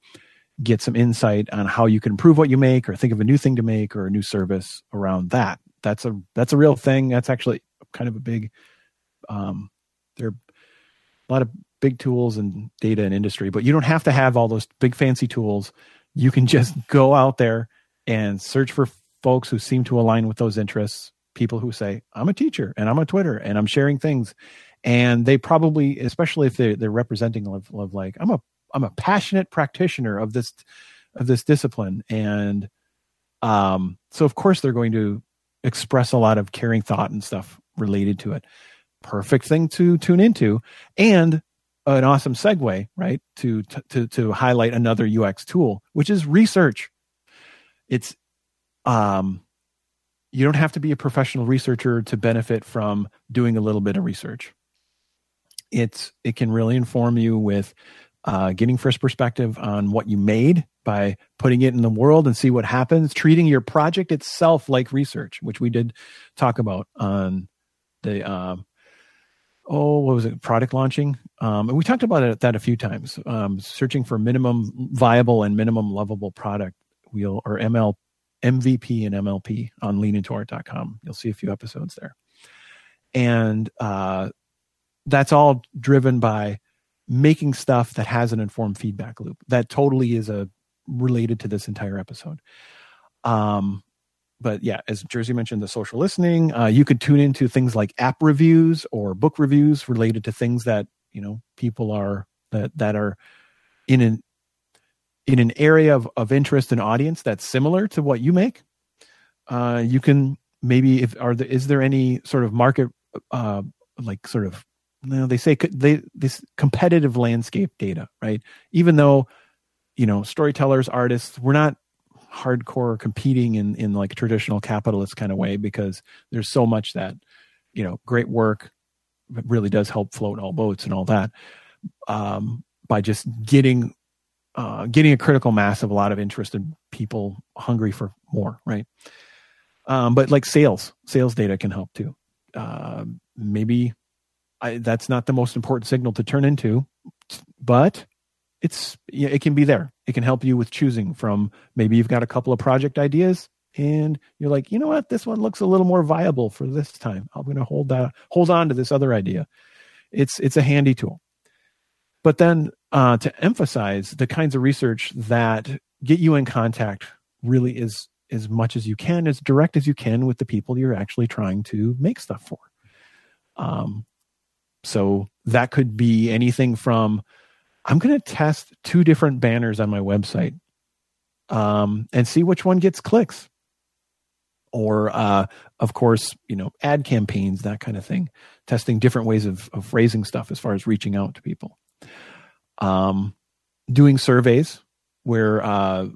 get some insight on how you can improve what you make or think of a new thing to make or a new service around that. That's a that's a real thing. That's actually kind of a big um, there are a lot of big tools and data and industry but you don't have to have all those big fancy tools. You can just [LAUGHS] go out there and search for folks who seem to align with those interests people who say i'm a teacher and i'm on twitter and i'm sharing things. And they probably especially if they're, they're representing of, of like i'm a i'm a passionate practitioner of this of this discipline. And um so of course they're going to express a lot of caring thought and stuff related to it. Perfect thing to tune into and an awesome segue right to to to highlight another ux tool which is research. It's um, you don't have to be a professional researcher to benefit from doing a little bit of research. It's it can really inform you with uh, getting first perspective on what you made by putting it in the world and see what happens. Treating your project itself like research, which we did talk about on the um, oh what was it product launching um, and we talked about it, that a few times um, searching for minimum viable and minimum lovable product wheel or ml MVP and MLP on leanintoart.com. You'll see a few episodes there. And uh, that's all driven by making stuff that has an informed feedback loop. That totally is a related to this entire episode. Um, but yeah, as Jerzy mentioned, the social listening, uh, you could tune into things like app reviews or book reviews related to things that you know people are that that are in an in an area of, of interest and audience that's similar to what you make, uh, you can maybe if are there is there any sort of market uh, like sort of you know, they say they this competitive landscape data, right? Even though you know storytellers, artists, we're not hardcore competing in in like traditional capitalist kind of way because there's so much that you know great work really does help float all boats and all that um, by just getting uh, getting a critical mass of a lot of interested people hungry for more, right? Um, but like sales, sales data can help too. Uh, maybe I, that's not the most important signal to turn into, but it's it can be there. It can help you with choosing from maybe you've got a couple of project ideas and you're like, you know what, this one looks a little more viable for this time. I'm going to hold that hold on to this other idea. It's it's a handy tool. But then uh, to emphasize the kinds of research that get you in contact really is as much as you can, as direct as you can with the people you're actually trying to make stuff for. Um, so that could be anything from I'm going to test two different banners on my website um, and see which one gets clicks. Or, uh, of course, you know, ad campaigns, that kind of thing, testing different ways of, of phrasing stuff as far as reaching out to people um, doing surveys where uh,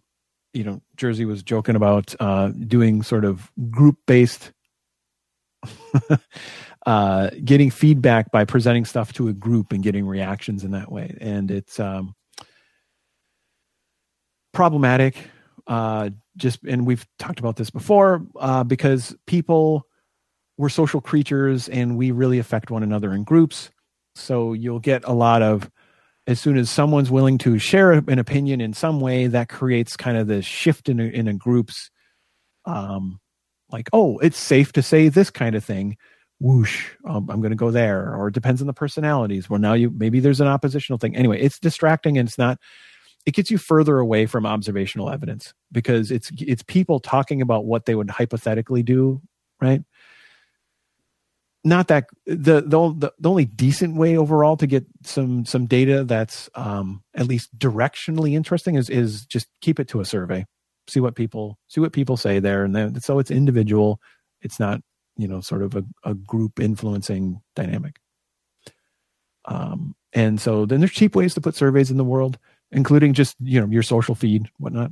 you know Jerzy was joking about uh, doing sort of group based [LAUGHS] uh, getting feedback by presenting stuff to a group and getting reactions in that way, and it's um, problematic. Uh, just and we've talked about this before uh, because people we're social creatures and we really affect one another in groups. So you'll get a lot of as soon as someone's willing to share an opinion in some way, that creates kind of the shift in a, in a group's um, like oh it's safe to say this kind of thing whoosh um, i'm going to go there or it depends on the personalities. Well now you maybe there's an oppositional thing. Anyway it's distracting and it's not it gets you further away from observational evidence because it's it's people talking about what they would hypothetically do right? Not that the the, the only decent way overall to get some some data that's um, at least directionally interesting is is just keep it to a survey. See what people see what people say there and then so it's individual. It's not you know sort of a, a group influencing dynamic. Um, and so then there's cheap ways to put surveys in the world including just you know your social feed whatnot.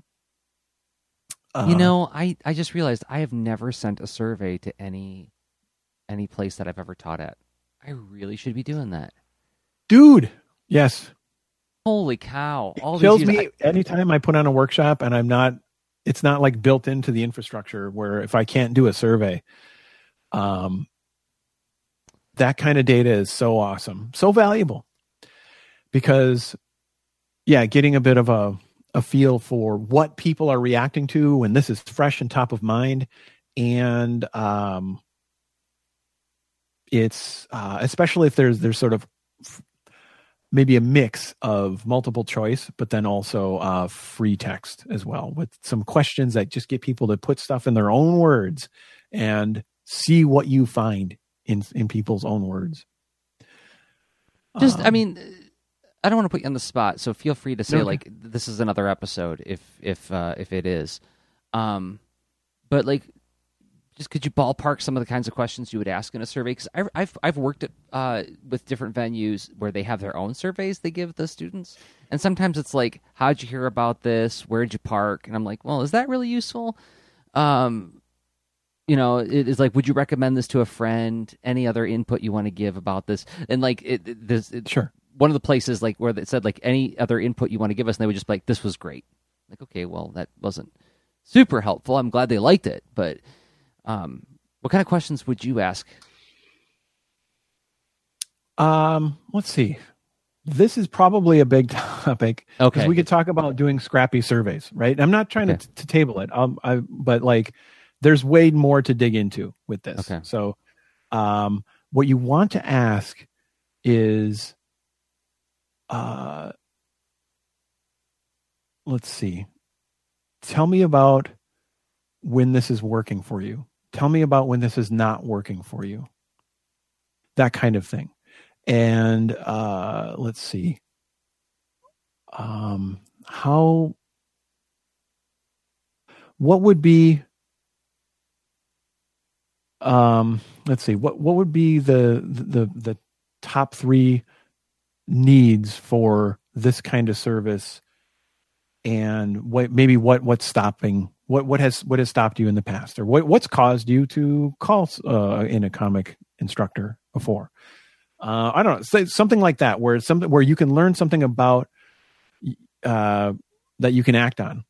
Uh, you know i i just realized i have never sent a survey to any any place that i've ever taught at. I really should be doing that. Dude! Yes. Holy cow. All kills me I, anytime i put on a workshop and i'm not it's not like built into the infrastructure where if i can't do a survey um that kind of data is so awesome so valuable because yeah, getting a bit of a a feel for what people are reacting to when this is fresh and top of mind, and um, it's uh, especially if there's there's sort of maybe a mix of multiple choice, but then also uh, free text as well, with some questions that just get people to put stuff in their own words and see what you find in in people's own words. Just, um, I mean, I don't want to put you on the spot, so feel free to say okay. like this is another episode if if uh, if it is. Um, but like, just could you ballpark some of the kinds of questions you would ask in a survey? Because I've I've worked at, uh, with different venues where they have their own surveys they give the students, and sometimes it's like, how'd you hear about this? Where'd you park? And I'm like, well, is that really useful? Um, you know, it is like, would you recommend this to a friend? Any other input you want to give about this? And like, it, this, it, sure one of the places like where it said like any other input you want to give us, and they would just be like, "This was great." Like, okay, well, that wasn't super helpful. I'm glad they liked it, but um, what kind of questions would you ask? Um, let's see. This is probably a big [LAUGHS] topic. Okay, we could talk about doing scrappy surveys, right? I'm not trying okay. to, to table it. Um, I, but like, there's way more to dig into with this. Okay. So, um, what you want to ask is uh, let's see. Tell me about when this is working for you. Tell me about when this is not working for you. That kind of thing. And uh, let's see. Um, how, what would be, um, let's see, what, what would be the, the, the top three needs for this kind of service? And what maybe what what's stopping what what has what has stopped you in the past? Or what what's caused you to call uh, an economic instructor before? Uh, i don't know. Say something like that where it's something where you can learn something about uh, that you can act on.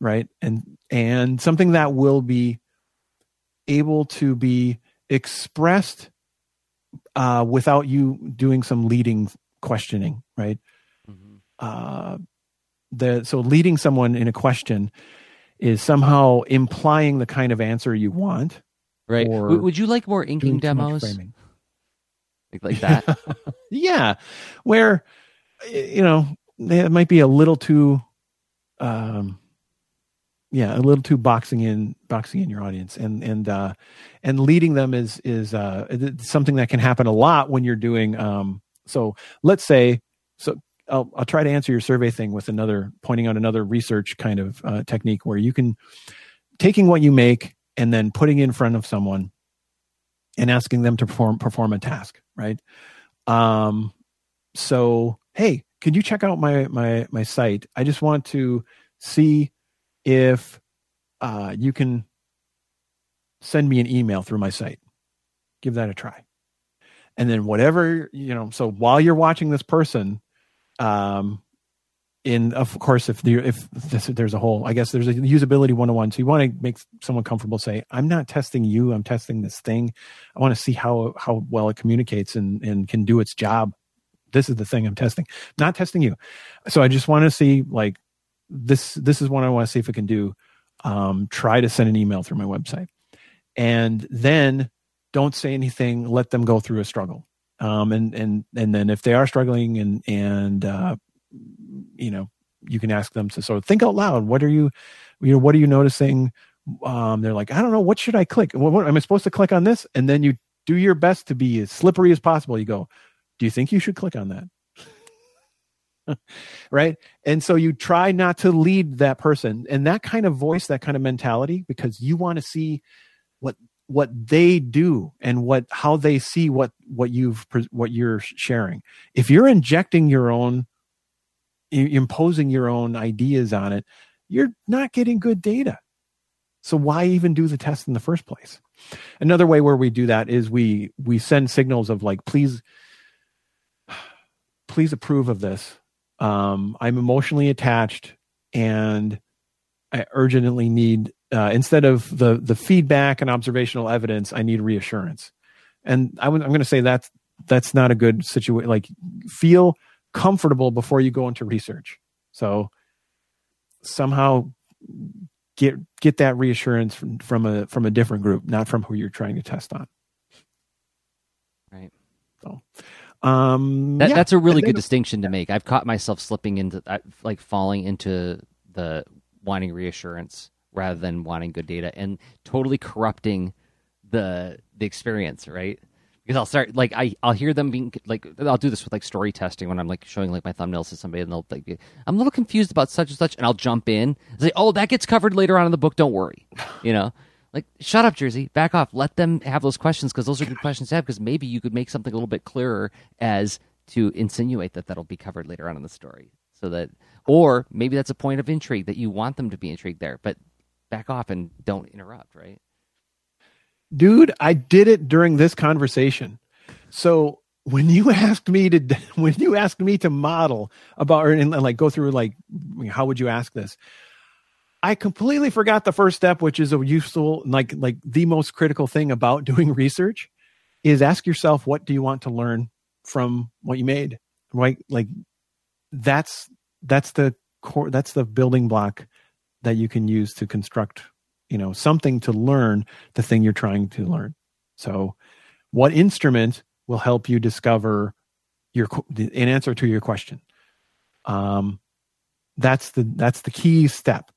Right? And and something that will be able to be expressed uh, without you doing some leading questioning, right? Mm-hmm. Uh, the so leading someone in a question is somehow implying the kind of answer you want. Right. Would you like more inking demos? Like, like that? [LAUGHS] yeah. Where, you know, it might be a little too um, yeah a little too boxing in boxing in your audience. And and uh and leading them is is uh something that can happen a lot when you're doing um so let's say so I'll, I'll try to answer your survey thing with another pointing out another research kind of uh, technique where you can taking what you make and then putting it in front of someone and asking them to perform perform a task right? Um so hey could you check out my my my site? I just want to see if uh, you can send me an email through my site. Give that a try. And then whatever, you know, so while you're watching this person, um, in of course if if this, there's a whole i guess there's a usability 101 so you want to make someone comfortable say i'm not testing you i'm testing this thing i want to see how how well it communicates and and can do its job this is the thing i'm testing not testing you so i just want to see like this this is what I want to see if it can do. um, try to send an email through my website. And then don't say anything let them go through a struggle. Um, and and and then if they are struggling and and uh, you know you can ask them to sort of think out loud what are you you know what are you noticing? Um, they're like i don't know what should i click? What, what am i supposed to click on this? And then you do your best to be as slippery as possible. You go do you think you should click on that [LAUGHS] right? And so you try not to lead that person. And that kind of voice that kind of mentality because you want to see what what they do and what how they see what what you've what you're sharing. If you're injecting your own imposing your own ideas on it you're not getting good data. So why even do the test in the first place? Another way where we do that is we we send signals of like please [SIGHS] please approve of this um, I'm emotionally attached and I urgently need uh, instead of the the feedback and observational evidence, I need reassurance. And I am going to say that's that's not a good situation. Like feel comfortable before you go into research. So somehow get get that reassurance from, from a from a different group, not from who you're trying to test on. Right. So um, that, yeah. That's a really good distinction to make. I've caught myself slipping into like falling into the wanting reassurance rather than wanting good data and totally corrupting the the experience, right? Because I'll start like I I'll hear them being like I'll do this with like story testing when I'm like showing like my thumbnails to somebody and they'll like I'm a little confused about such and such and I'll jump in and say oh that gets covered later on in the book don't worry you know like, shut up, Jerzy. Back off. Let them have those questions because those are good [LAUGHS] questions to have. Because maybe you could make something a little bit clearer as to insinuate that that'll be covered later on in the story. So that, or maybe that's a point of intrigue that you want them to be intrigued there. But back off and don't interrupt, right? Dude, I did it during this conversation. So when you [LAUGHS] asked me to, [LAUGHS] when you asked me to model about and like go through like, how would you ask this? I completely forgot the first step, which is a useful, like like the most critical thing about doing [LAUGHS] research, is ask yourself what do you want to learn from what you made, right? Like that's that's the core, that's the building block that you can use to construct, you know, something to learn the thing you're trying to learn. So, what instrument will help you discover your an answer to your question? Um, that's the that's the key step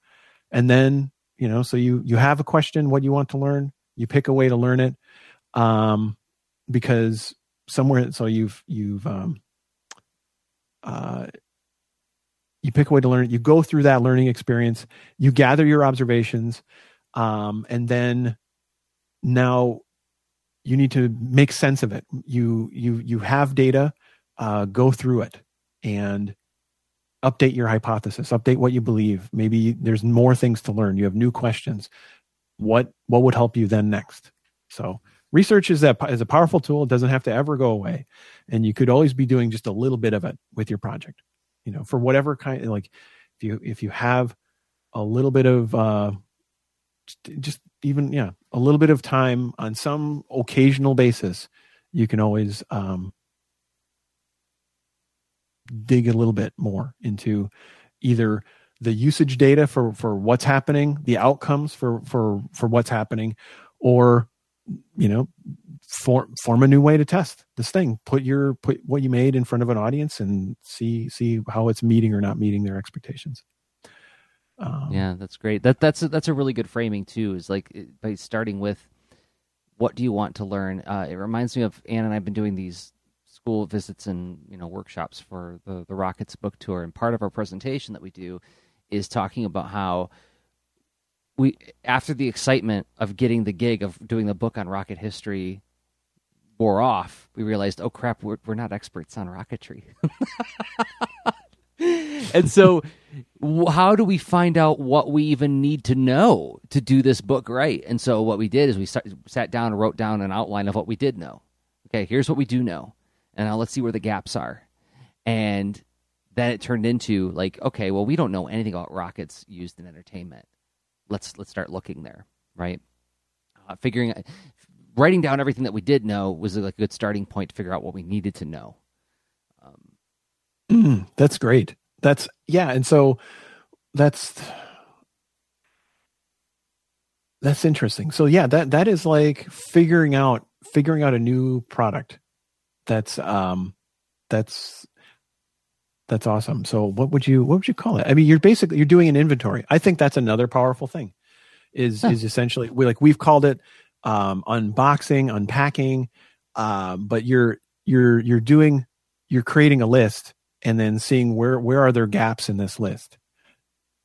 and then you know so you you have a question what you want to learn you pick a way to learn it um because somewhere so you've you've um uh you pick a way to learn it you go through that learning experience you gather your observations um and then now you need to make sense of it. You you you have data uh go through it. And update your hypothesis update what you believe. Maybe there's more things to learn. You have new questions. What what would help you then next? So research is a, is a powerful tool. It doesn't have to ever go away. And you could always be doing just a little bit of it with your project. You know for whatever kind like if you if you have a little bit of uh just even yeah a little bit of time on some occasional basis you can always um dig a little bit more into either the usage data for for what's happening the outcomes for for for what's happening or you know form form a new way to test this thing. Put your put what you made in front of an audience and see see how it's meeting or not meeting their expectations. Um, yeah that's great. That that's a, that's a really good framing too is like by starting with what do you want to learn? Uh, it reminds me of anne and i've been doing these school visits and you know workshops for the the Rockets book tour, and part of our presentation that we do is talking about how we after the excitement of getting the gig of doing the book on rocket history wore off, we realized, oh crap, we're we're not experts on rocketry. [LAUGHS] and so how do we find out what we even need to know to do this book right? And so what we did is we sat, sat down and wrote down an outline of what we did know. Okay here's what we do know and now let's see where the gaps are. And then it turned into like, okay, well, we don't know anything about rockets used in entertainment. Let's let's start looking there, right? Uh, figuring, writing down everything that we did know was like a good starting point to figure out what we needed to know. Um, [CLEARS THROAT] that's great. That's yeah, and so that's That's interesting. So yeah, that that is like figuring out figuring out a new product. That's um that's that's awesome. So what would you what would you call it? I mean, you're basically you're doing an inventory. I think that's another powerful thing. Is huh. is essentially we like we've called it um unboxing, unpacking, um, but you're you're you're doing you're creating a list and then seeing where where are there gaps in this list.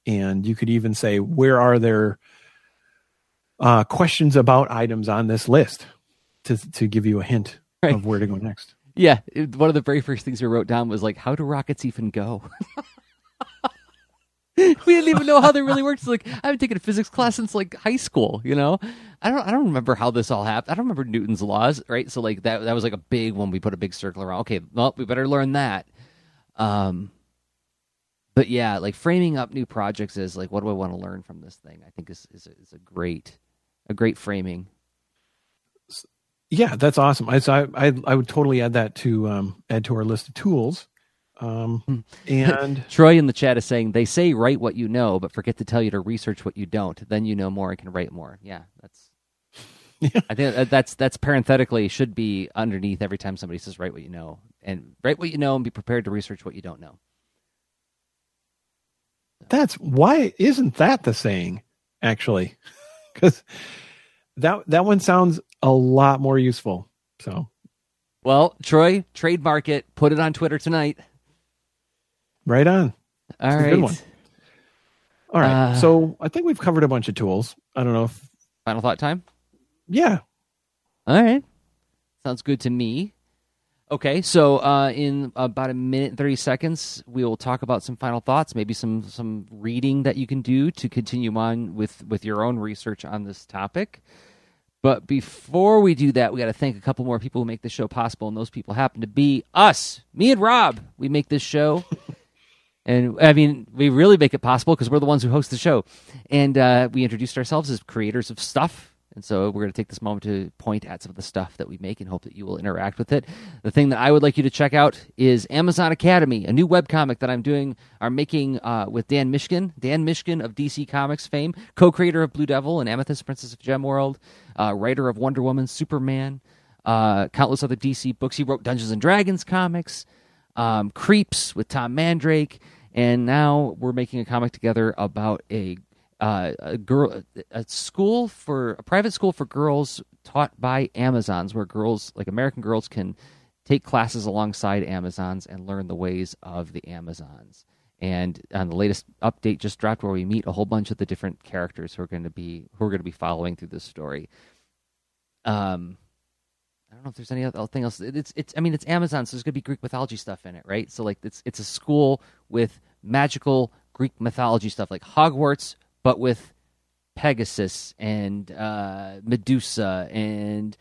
And you could even say where are there uh, questions about items on this list to to give you a hint [LAUGHS] right. of where to go next. Yeah, it, one of the very first things we wrote down was like, "How do rockets even go?" [LAUGHS] we didn't even know how they really worked. It's like I haven't taken a physics class since like high school. You know, I don't. I don't remember how this all happened. I don't remember Newton's laws, right? So like that. That was like a big one. We put a big circle around. Okay, well, we better learn that. Um, but yeah, like framing up new projects is like, what do I want to learn from this thing? I think is is a, is a great a great framing. Yeah, that's awesome. I so I I would totally add that to um, add to our list of tools. Um, hmm. and [LAUGHS] Troy in the chat is saying they say write what you know, but forget to tell you to research what you don't. Then you know more and can write more. Yeah, that's. Yeah. [LAUGHS] I think that's that's parenthetically should be underneath every time somebody says write what you know and write what you know and be prepared to research what you don't know. That's why isn't that the saying actually? [LAUGHS] because that that one sounds a lot more useful. So, well, Troy, trademark it. Put it on Twitter tonight. Right on. All right. Good one. All right. Uh, so I think we've covered a bunch of tools. I don't know if final thought time. Yeah. All right. Sounds good to me. Okay, so uh, in about a minute and thirty seconds, we will talk about some final thoughts, maybe some some reading that you can do to continue on with with your own research on this topic. But before we do that, we got to thank a couple more people who make this show possible, and those people happen to be us, me and Rob. We make this show, [LAUGHS] and I mean, we really make it possible because we're the ones who host the show, and uh, we introduced ourselves as creators of stuff and so we're going to take this moment to point at some of the stuff that we make and hope that you will interact with it. The thing that I would like you to check out is Amazon Academy, a new webcomic that I'm doing, are making uh, with Dan Mishkin. Dan Mishkin of DC Comics fame, co creator of Blue Devil and Amethyst Princess of Gem World, uh, writer of Wonder Woman, Superman, uh, countless other DC books. He wrote Dungeons and Dragons comics, um, Creeps with Tom Mandrake. And now we're making a comic together about a uh, a girl a school for a private school for girls taught by Amazons, where girls like American girls can take classes alongside Amazons and learn the ways of the Amazons. And on the latest update just dropped, where we meet a whole bunch of the different characters who are going to be who are going to be following through this story. Um, I don't know if there's any other thing else. It's it's I mean it's Amazon, so there's going to be Greek mythology stuff in it, right? So like it's it's a school with magical Greek mythology stuff, like Hogwarts but with Pegasus and uh, Medusa and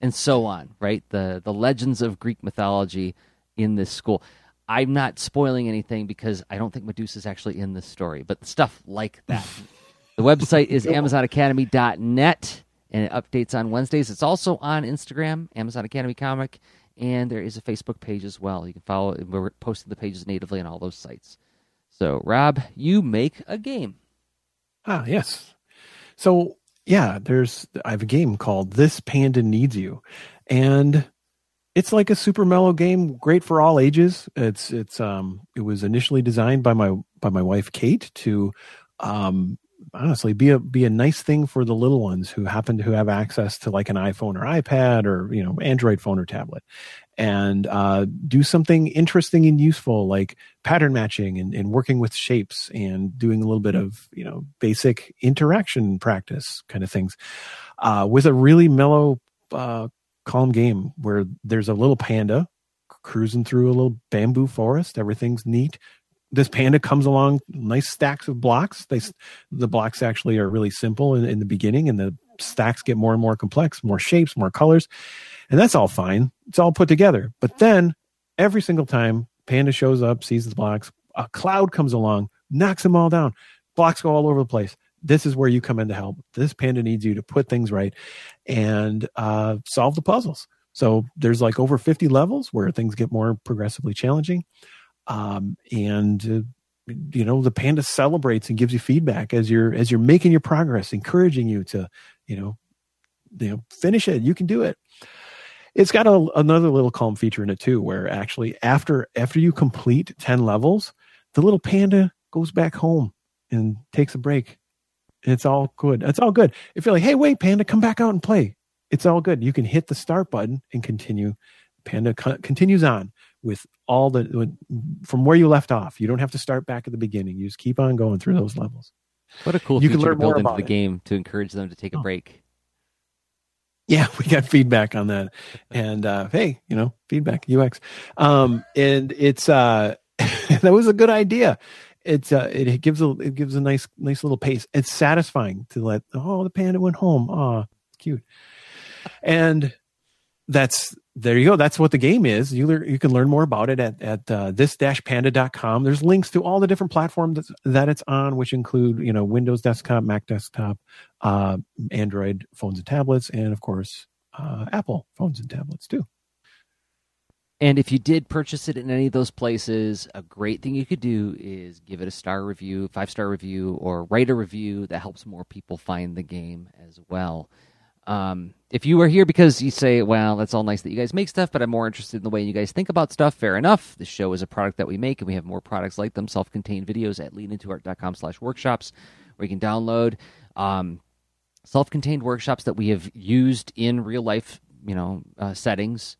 and so on, right? The the legends of Greek mythology in this school. I'm not spoiling anything because I don't think Medusa is actually in this story, but stuff like that. [LAUGHS] the website is amazonacademy.net and it updates on Wednesdays. It's also on Instagram, Amazon Academy Comic, and there is a Facebook page as well. You can follow we're posting the pages natively on all those sites. So, Rob, you make a game. Ah, yes. So yeah, there's I have a game called This Panda Needs You, and it's like a super mellow game, great for all ages. It's it's um it was initially designed by my by my wife Kate to um honestly be a be a nice thing for the little ones who happen to have access to like an iPhone or iPad or you know Android phone or tablet and uh, do something interesting and useful like pattern matching and, and, working with shapes and doing a little bit of you know basic interaction practice kind of things uh, with a really mellow uh, calm game where there's a little panda cruising through a little bamboo forest. Everything's neat this panda comes along nice stacks of blocks they the blocks actually are really simple in, in the beginning and the stacks get more and more complex more shapes more colors and that's all fine. It's all put together. But then every single time Panda shows up, sees the blocks, a cloud comes along, knocks them all down. Blocks go all over the place. This is where you come in to help. This Panda needs you to put things right and uh, solve the puzzles. So there's like over 50 levels where things get more progressively challenging. Um, and uh, you know the panda celebrates and gives you feedback as you're as you're making your progress encouraging you to you know you know finish it. You can do it. It's got a, another little calm feature in it too where actually after after you complete 10 levels the little panda goes back home and takes a break. It's all good. It's all good. If you're like hey wait panda come back out and play it's all good. You can hit the start button and continue. Panda co- continues on with all the from where you left off. You don't have to start back at the beginning. You just keep on going through those levels. What a cool You feature can learn to build more into the it. game to encourage them to take a Oh. break. Yeah, [LAUGHS] we got feedback on that. And uh hey, you know, feedback UX. Um and it's uh [LAUGHS] that was a good idea. It's uh it, it gives a it gives a nice nice little pace. It's satisfying to let oh the panda went home. Oh, cute. And that's there you go. That's what the game is. You lear, you can learn more about it at at uh, this-panda.com. There's links to all the different platforms that it's on, which include you know Windows desktop, Mac desktop, uh, Android phones and tablets, and of course uh, Apple phones and tablets too. And if you did purchase it in any of those places, a great thing you could do is give it a star review, five star review, or write a review that helps more people find the game as well. Um, if you are here because you say, well, that's all nice that you guys make stuff, but I'm more interested in the way you guys think about stuff, fair enough. The show is a product that we make, and we have more products like them, self contained videos at leanintoart.com slash workshops, where you can download um, self contained workshops that we have used in real life you know, uh, settings.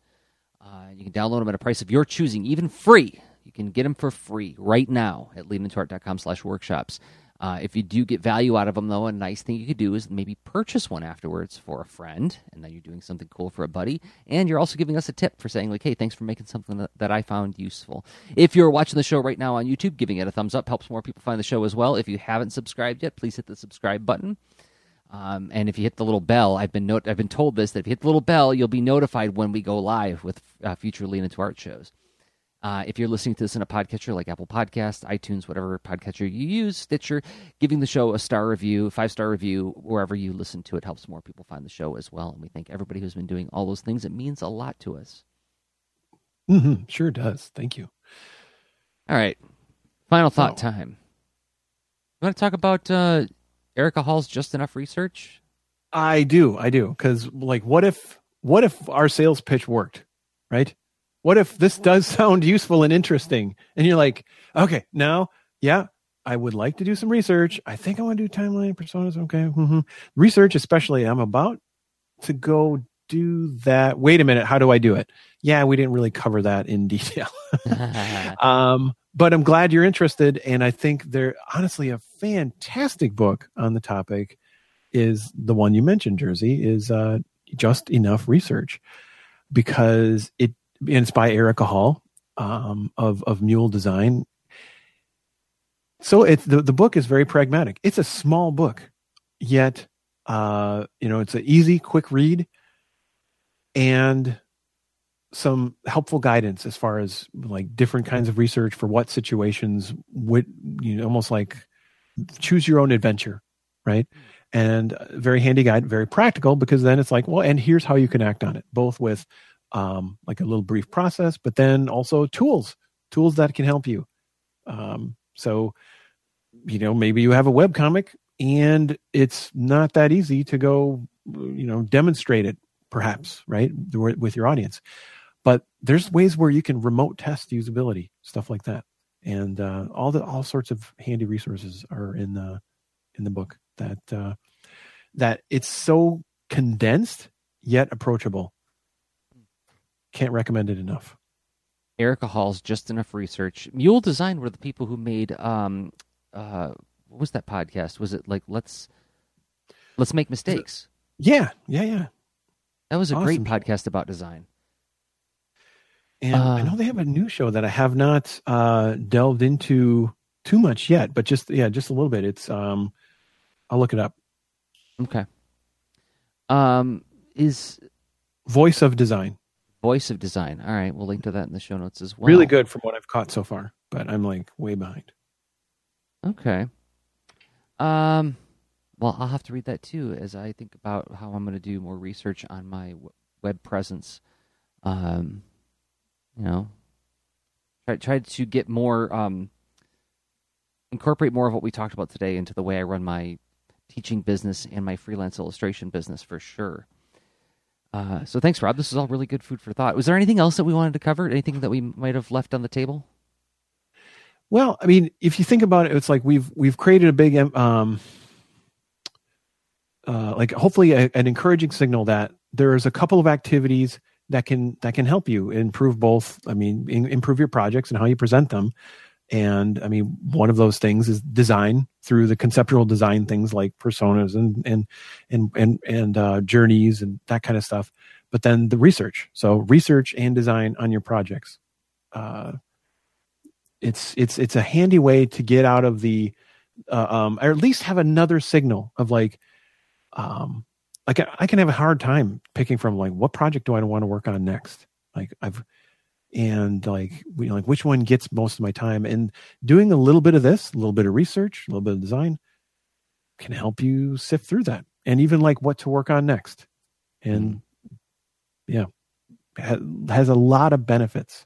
Uh, you can download them at a price of your choosing, even free. You can get them for free right now at leanintoart.com slash workshops. Uh, if you do get value out of them, though, a nice thing you could do is maybe purchase one afterwards for a friend, and then you're doing something cool for a buddy. And you're also giving us a tip for saying, like, hey, thanks for making something that, I found useful. If you're watching the show right now on YouTube, giving it a thumbs up helps more people find the show as well. If you haven't subscribed yet, please hit the subscribe button. Um, and if you hit the little bell, I've been not- I've been told this that if you hit the little bell, you'll be notified when we go live with uh, future Lean into Art shows. Uh, if you're listening to this in a podcatcher like Apple Podcast, iTunes, whatever podcatcher you use, Stitcher, giving the show a star review, five star review, wherever you listen to it helps more people find the show as well. And we thank everybody who's been doing all those things. It means a lot to us. hmm Sure does. Thank you. All right, final thought So- time. You want to talk about uh, Erica Hall's Just Enough Research? I do, I do, because like, what if, what if our sales pitch worked, right? What if this does [LAUGHS] sound useful and interesting, and you're like, okay, now, yeah, I would like to do some research. I think I want to do timeline personas. Okay, hmm research, especially. I'm about to go do that. Wait a minute, how do I do it? Yeah, we didn't really cover that in [LAUGHS] detail. [LAUGHS] um, but I'm glad you're interested, and I think they're honestly a fantastic book on the topic. Is the one you mentioned, Jerzy? Is uh, just enough research because it and it's by Erica Hall um, of of Mule Design. So it's the the book is very pragmatic. It's a small book, yet uh, you know it's an easy, quick read, and some helpful guidance as far as like different kinds of research for what situations would you know almost like choose your own adventure right and very handy guide very practical because then it's like well and here's how you can act on it both with um, like a little brief process but then also tools tools that can help you. Um, so you know maybe you have a web comic and it's not that easy to go you know demonstrate it perhaps right with your audience. But there's ways where you can remote test usability stuff like that. And uh, all the all sorts of handy resources are in the in the book that uh, that it's so condensed yet approachable can't recommend it enough Erica Hall's Just Enough Research. Mule Design were the people who made um uh what was that podcast? Was it like let's let's make mistakes? yeah yeah yeah That was a great podcast about design. and i Uh, know they have a new show that i have not uh delved into too much yet but just yeah just a little bit it's um i'll look it up Okay. Um is voice of design Voice of Design. All right, we'll link to that in the show notes as well. really good from what i've caught so far but i'm like way behind Okay. Um well, I'll have to read that too as I think about how I'm going to do more research on my w- web presence. Um you know, try try to get more um incorporate more of what we talked about today into the way I run my teaching business and my freelance illustration business for sure. Uh, so thanks, Rob. This is all really good food for thought. Was there anything else that we wanted to cover? Anything that we might have left on the table? Well, I mean, if you think about it, it's like we've we've created a big, um, uh, like hopefully a, an encouraging signal that there's a couple of activities that can that can help you improve both. I mean, in, improve your projects and how you present them. And I mean, one of those things is design through the conceptual design things like personas and and and and and uh, journeys and that kind of stuff. But then the research, so research and design on your projects. Uh, it's it's it's a handy way to get out of the, uh, um, or at least have another signal of like, um, like I can have a hard time picking from like what project do I want to work on next. Like I've and like we like which one gets most of my time? And doing a little bit of this a little bit of research a little bit of design can help you sift through that and even like what to work on next. And mm. yeah has a lot of benefits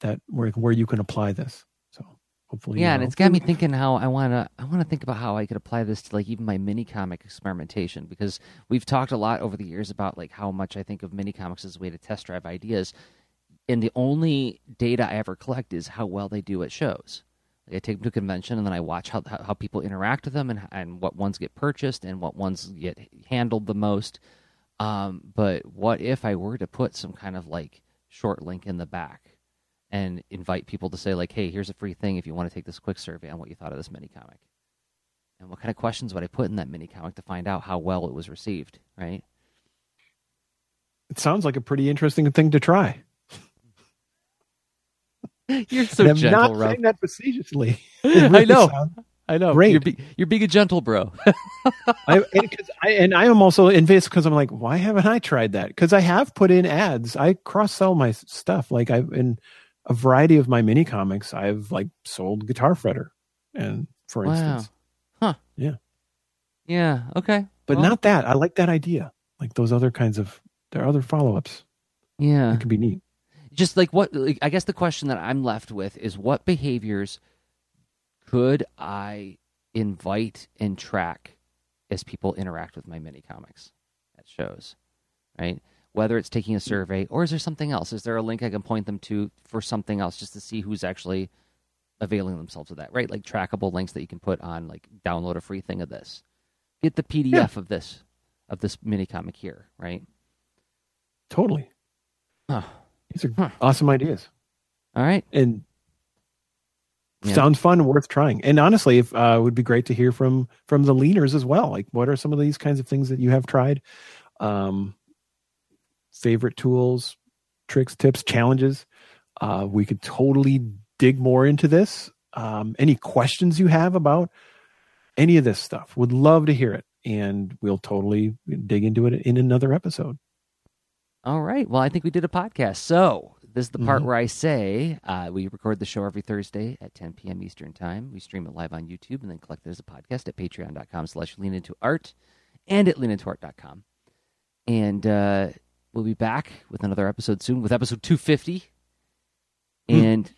that where where you can apply this. So hopefully yeah and it's got me thinking how i want to i want to think about how i could apply this to like even my mini comic experimentation because we've talked a lot over the years about like how much i think of mini comics as a way to test drive ideas and the only data I ever collect is how well they do at shows. Like I take them to a convention and then I watch how how, people interact with them and and what ones get purchased and what ones get handled the most. Um, but what if I were to put some kind of like short link in the back and invite people to say like, "Hey, here's a free thing if you want to take this quick survey on what you thought of this mini comic." And what kind of questions would I put in that mini comic to find out how well it was received? Right. It sounds like a pretty interesting thing to try. [LAUGHS] You're so I'm gentle, not Rob. saying that facetiously. [LAUGHS] I know. I know. Great. You're, be, you're being a gentle bro. [LAUGHS] I, and, I, and I am also envious because I'm like, why haven't I tried that? Because I have put in ads. I cross sell my stuff. Like I've in a variety of my mini comics, I've like sold Guitar Fretter, and for wow. instance, huh? Yeah, yeah. Okay, but well, not that. I like that idea. Like those other kinds of there are other follow ups. Yeah, it could be neat just like what like, I guess the question that I'm left with is what behaviors could I invite and track as people interact with my mini comics at shows, right? Whether it's taking a survey or is there something else? Is there a link I can point them to for something else just to see who's actually availing themselves of that, right? Like trackable links that you can put on, like download a free thing of this, get the PDF yeah. of this of this mini comic here, right? Totally. Huh. These are huh. awesome ideas. All right. And yeah. sounds fun, worth trying. And honestly, if uh, it would be great to hear from from the leaners as well. Like, what are some of these kinds of things that you have tried? Um, favorite tools, tricks, tips, challenges. Uh, we could totally dig more into this. Um, any questions you have about any of this stuff, would love to hear it, and we'll totally dig into it in another episode. All right. Well, I think we did a podcast. So this is the part mm-hmm. where I say uh, we record the show every Thursday at 10 p.m. Eastern Time. We stream it live on YouTube and then collect it as a podcast at patreon.com slash lean into art and at leanintoart.com. And uh, we'll be back with another episode soon with episode 250. Mm. And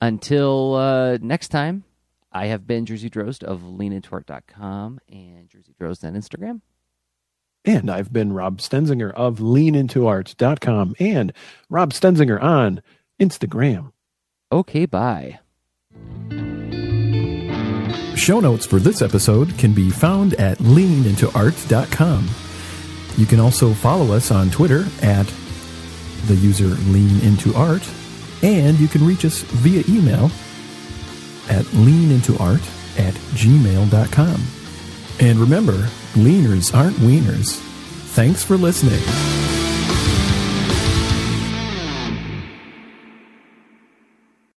until uh, next time, I have been Jerzy Drozd of leanintoart.com and Jerzy Drozd on Instagram. And I've been Rob Stenzinger of leanintoart.com and Rob Stenzinger on Instagram. Okay, bye. Show notes for this episode can be found at leanintoart.com. You can also follow us on Twitter at the user leanintoart, and you can reach us via email at leanintoart at gmail.com. And remember, leaners aren't wieners. Thanks for listening.